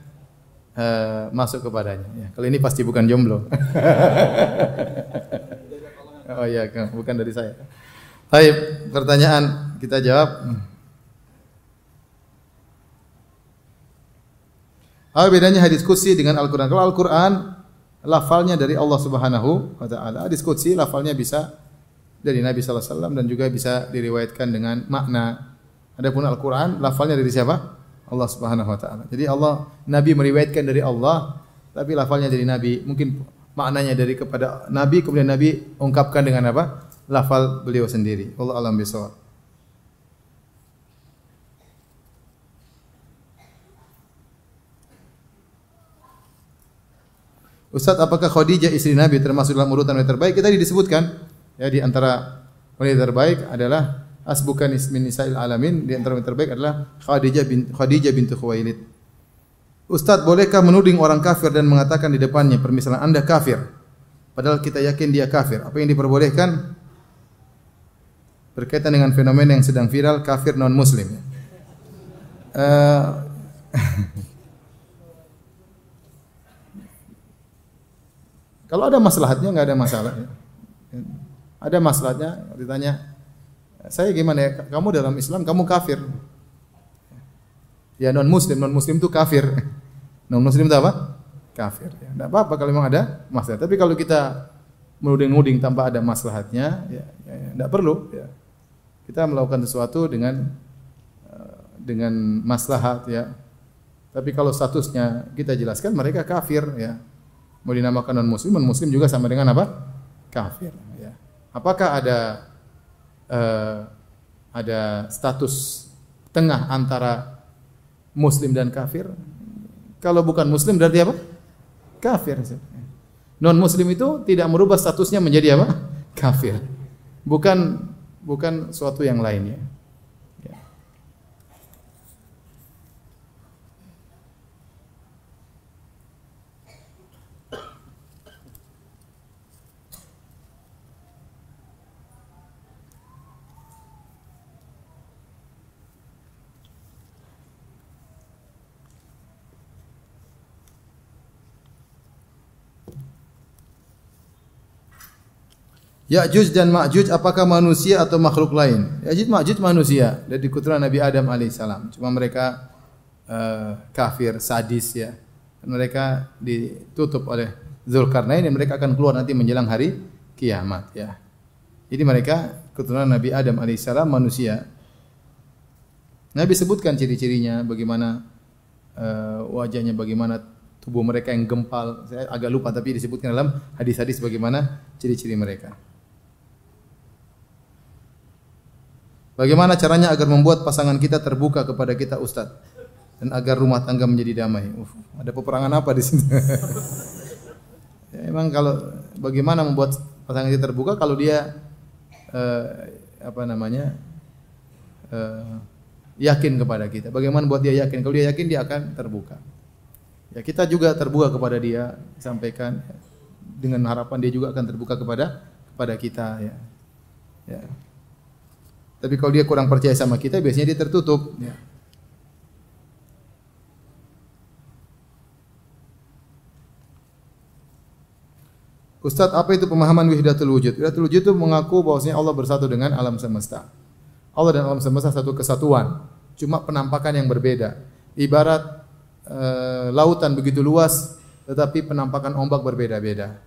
Speaker 1: uh, masuk kepadanya. Ya, kalau ini pasti bukan jomblo. oh iya, bukan dari saya. Baik, pertanyaan kita jawab. Apa bedanya hadis qudsi dengan Al-Qur'an? Kalau Al-Qur'an lafalnya dari Allah Subhanahu wa taala. Hadis qudsi lafalnya bisa dari Nabi sallallahu alaihi wasallam dan juga bisa diriwayatkan dengan makna. Adapun Al-Qur'an lafalnya dari siapa? Allah Subhanahu wa taala. Jadi Allah Nabi meriwayatkan dari Allah tapi lafalnya dari Nabi. Mungkin maknanya dari kepada Nabi kemudian Nabi ungkapkan dengan apa? Lafal beliau sendiri. Allah alam bisawab. Ustaz, apakah Khadijah istri Nabi termasuk dalam urutan wanita terbaik? Kita disebutkan ya di antara wanita terbaik adalah asbukan ismin nisa'il alamin di antara wanita terbaik adalah Khadijah bin Khadijah bintu Khuwailid. Ustaz, bolehkah menuding orang kafir dan mengatakan di depannya permisalan Anda kafir? Padahal kita yakin dia kafir. Apa yang diperbolehkan? Berkaitan dengan fenomena yang sedang viral kafir non muslim. Uh, Kalau ada maslahatnya nggak ada masalah. Ya. Ada maslahatnya ditanya, saya gimana ya? Kamu dalam Islam kamu kafir. Ya non muslim, non muslim itu kafir. Non muslim itu apa? Kafir. Ya. Tidak apa-apa kalau memang ada masalah. Tapi kalau kita menuding-nuding tanpa ada maslahatnya, ya, ya, ya tidak perlu. Ya. Kita melakukan sesuatu dengan eh, dengan maslahat ya. Tapi kalau statusnya kita jelaskan mereka kafir ya mau dinamakan non muslim, non muslim juga sama dengan apa? Kafir. Ya. Apakah ada uh, ada status tengah antara muslim dan kafir? Kalau bukan muslim berarti apa? Kafir. Non muslim itu tidak merubah statusnya menjadi apa? Kafir. Bukan bukan suatu yang lainnya. Ya'juj dan Ma'juj apakah manusia atau makhluk lain? Ya'juj Ma'juj manusia dari keturunan Nabi Adam alaihissalam. Cuma mereka uh, kafir, sadis ya. Mereka ditutup oleh Zulkarnain dan mereka akan keluar nanti menjelang hari kiamat ya. Jadi mereka keturunan Nabi Adam alaihissalam manusia. Nabi sebutkan ciri-cirinya, bagaimana uh, wajahnya, bagaimana tubuh mereka yang gempal. Saya agak lupa tapi disebutkan dalam hadis-hadis bagaimana ciri-ciri mereka. Bagaimana caranya agar membuat pasangan kita terbuka kepada kita Ustaz? Dan agar rumah tangga menjadi damai. Uf, ada peperangan apa di sini? ya, emang kalau bagaimana membuat pasangan kita terbuka kalau dia eh, apa namanya? Eh, yakin kepada kita. Bagaimana buat dia yakin? Kalau dia yakin dia akan terbuka. Ya kita juga terbuka kepada dia, sampaikan dengan harapan dia juga akan terbuka kepada kepada kita ya. Ya. Tapi kalau dia kurang percaya sama kita, biasanya dia tertutup. Ya. Ustaz, apa itu pemahaman wahdatul wujud? Wahdatul wujud itu mengaku bahwasanya Allah bersatu dengan alam semesta. Allah dan alam semesta satu kesatuan, cuma penampakan yang berbeda. Ibarat e, lautan begitu luas, tetapi penampakan ombak berbeda-beda.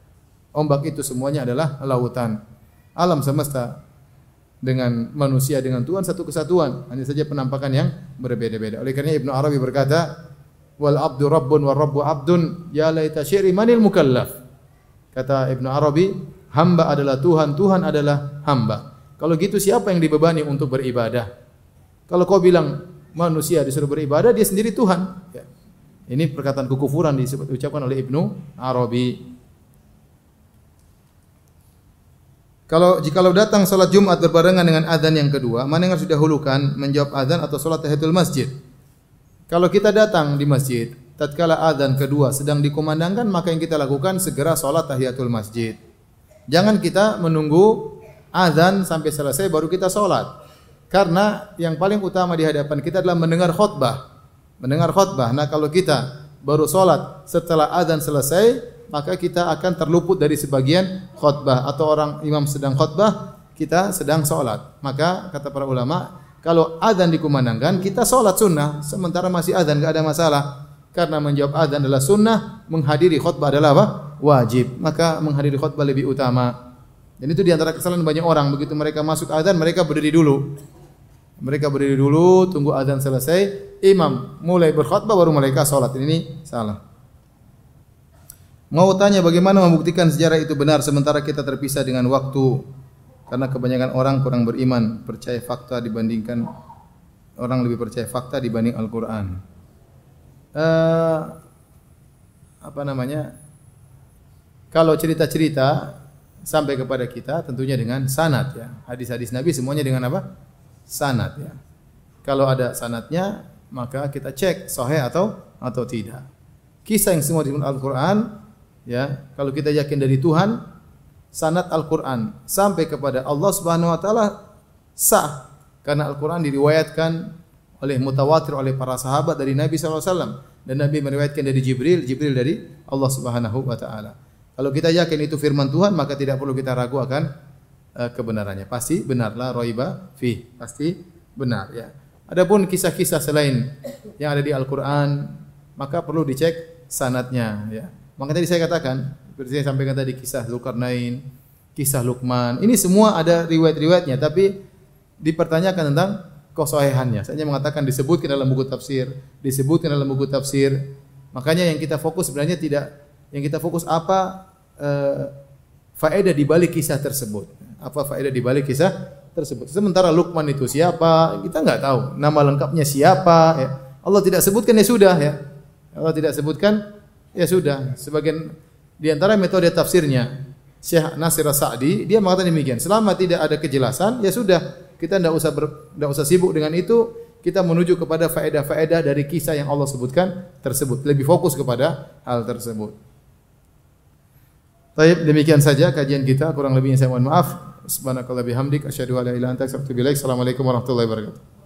Speaker 1: Ombak itu semuanya adalah lautan. Alam semesta dengan manusia dengan Tuhan satu kesatuan, hanya saja penampakan yang berbeda-beda. Oleh karena Ibnu Arabi berkata, "Wal abdu rabbun wa rabbu abdun, ya laita syi'ri manil mukallaf." Kata Ibnu Arabi, hamba adalah Tuhan, Tuhan adalah hamba. Kalau gitu siapa yang dibebani untuk beribadah? Kalau kau bilang manusia disuruh beribadah, dia sendiri Tuhan. Ya. Ini perkataan kekufuran diucapkan oleh Ibnu Arabi. Kalau jikalau datang salat Jumat berbarengan dengan adzan yang kedua, mana yang harus didahulukan menjawab adzan atau salat tahiyatul masjid? Kalau kita datang di masjid, tatkala adzan kedua sedang dikumandangkan, maka yang kita lakukan segera salat tahiyatul masjid. Jangan kita menunggu adzan sampai selesai baru kita salat. Karena yang paling utama di hadapan kita adalah mendengar khutbah. Mendengar khutbah. Nah, kalau kita baru salat setelah adzan selesai, maka kita akan terluput dari sebagian khutbah atau orang imam sedang khutbah, kita sedang sholat. Maka kata para ulama, kalau adzan dikumandangkan, kita sholat sunnah, sementara masih adzan nggak ada masalah. Karena menjawab adzan adalah sunnah, menghadiri khutbah adalah apa? Wajib. Maka menghadiri khutbah lebih utama. Dan itu di antara kesalahan banyak orang. Begitu mereka masuk adzan, mereka berdiri dulu. Mereka berdiri dulu, tunggu adzan selesai. Imam mulai berkhutbah baru mereka sholat. Ini salah. Mau tanya bagaimana membuktikan sejarah itu benar sementara kita terpisah dengan waktu karena kebanyakan orang kurang beriman, percaya fakta dibandingkan orang lebih percaya fakta dibanding Al-Qur'an. Uh, apa namanya? Kalau cerita-cerita sampai kepada kita tentunya dengan sanad ya. Hadis-hadis Nabi semuanya dengan apa? Sanad ya. Kalau ada sanadnya maka kita cek sahih atau atau tidak. Kisah yang semua di Al-Qur'an ya kalau kita yakin dari Tuhan sanad Al-Qur'an sampai kepada Allah Subhanahu wa taala sah karena Al-Qur'an diriwayatkan oleh mutawatir oleh para sahabat dari Nabi SAW dan Nabi meriwayatkan dari Jibril, Jibril dari Allah Subhanahu wa taala. Kalau kita yakin itu firman Tuhan, maka tidak perlu kita ragu akan uh, kebenarannya. Pasti benarlah roiba fi, pasti benar ya. Adapun kisah-kisah selain yang ada di Al-Qur'an, maka perlu dicek sanatnya ya. Maka tadi saya katakan, seperti saya sampaikan tadi kisah Zulkarnain, kisah Luqman, ini semua ada riwayat-riwayatnya tapi dipertanyakan tentang kesahihannya. Saya mengatakan disebutkan dalam buku tafsir, disebutkan dalam buku tafsir. Makanya yang kita fokus sebenarnya tidak yang kita fokus apa eh, faedah di balik kisah tersebut. Apa faedah di balik kisah tersebut. Sementara Luqman itu siapa? Kita enggak tahu. Nama lengkapnya siapa ya. Allah tidak sebutkan ya sudah ya. Allah tidak sebutkan Ya sudah, sebagian di antara metode tafsirnya Syekh Nasir Sa'di dia mengatakan demikian. Selama tidak ada kejelasan, ya sudah, kita tidak usah tidak usah sibuk dengan itu. Kita menuju kepada faedah-faedah dari kisah yang Allah sebutkan tersebut. Lebih fokus kepada hal tersebut. Baik, demikian saja kajian kita. Kurang lebihnya saya mohon maaf. Subhanakallah bihamdik asyhadu an la ilaha illa anta astaghfiruka wa atubu ilaik. Assalamualaikum warahmatullahi wabarakatuh.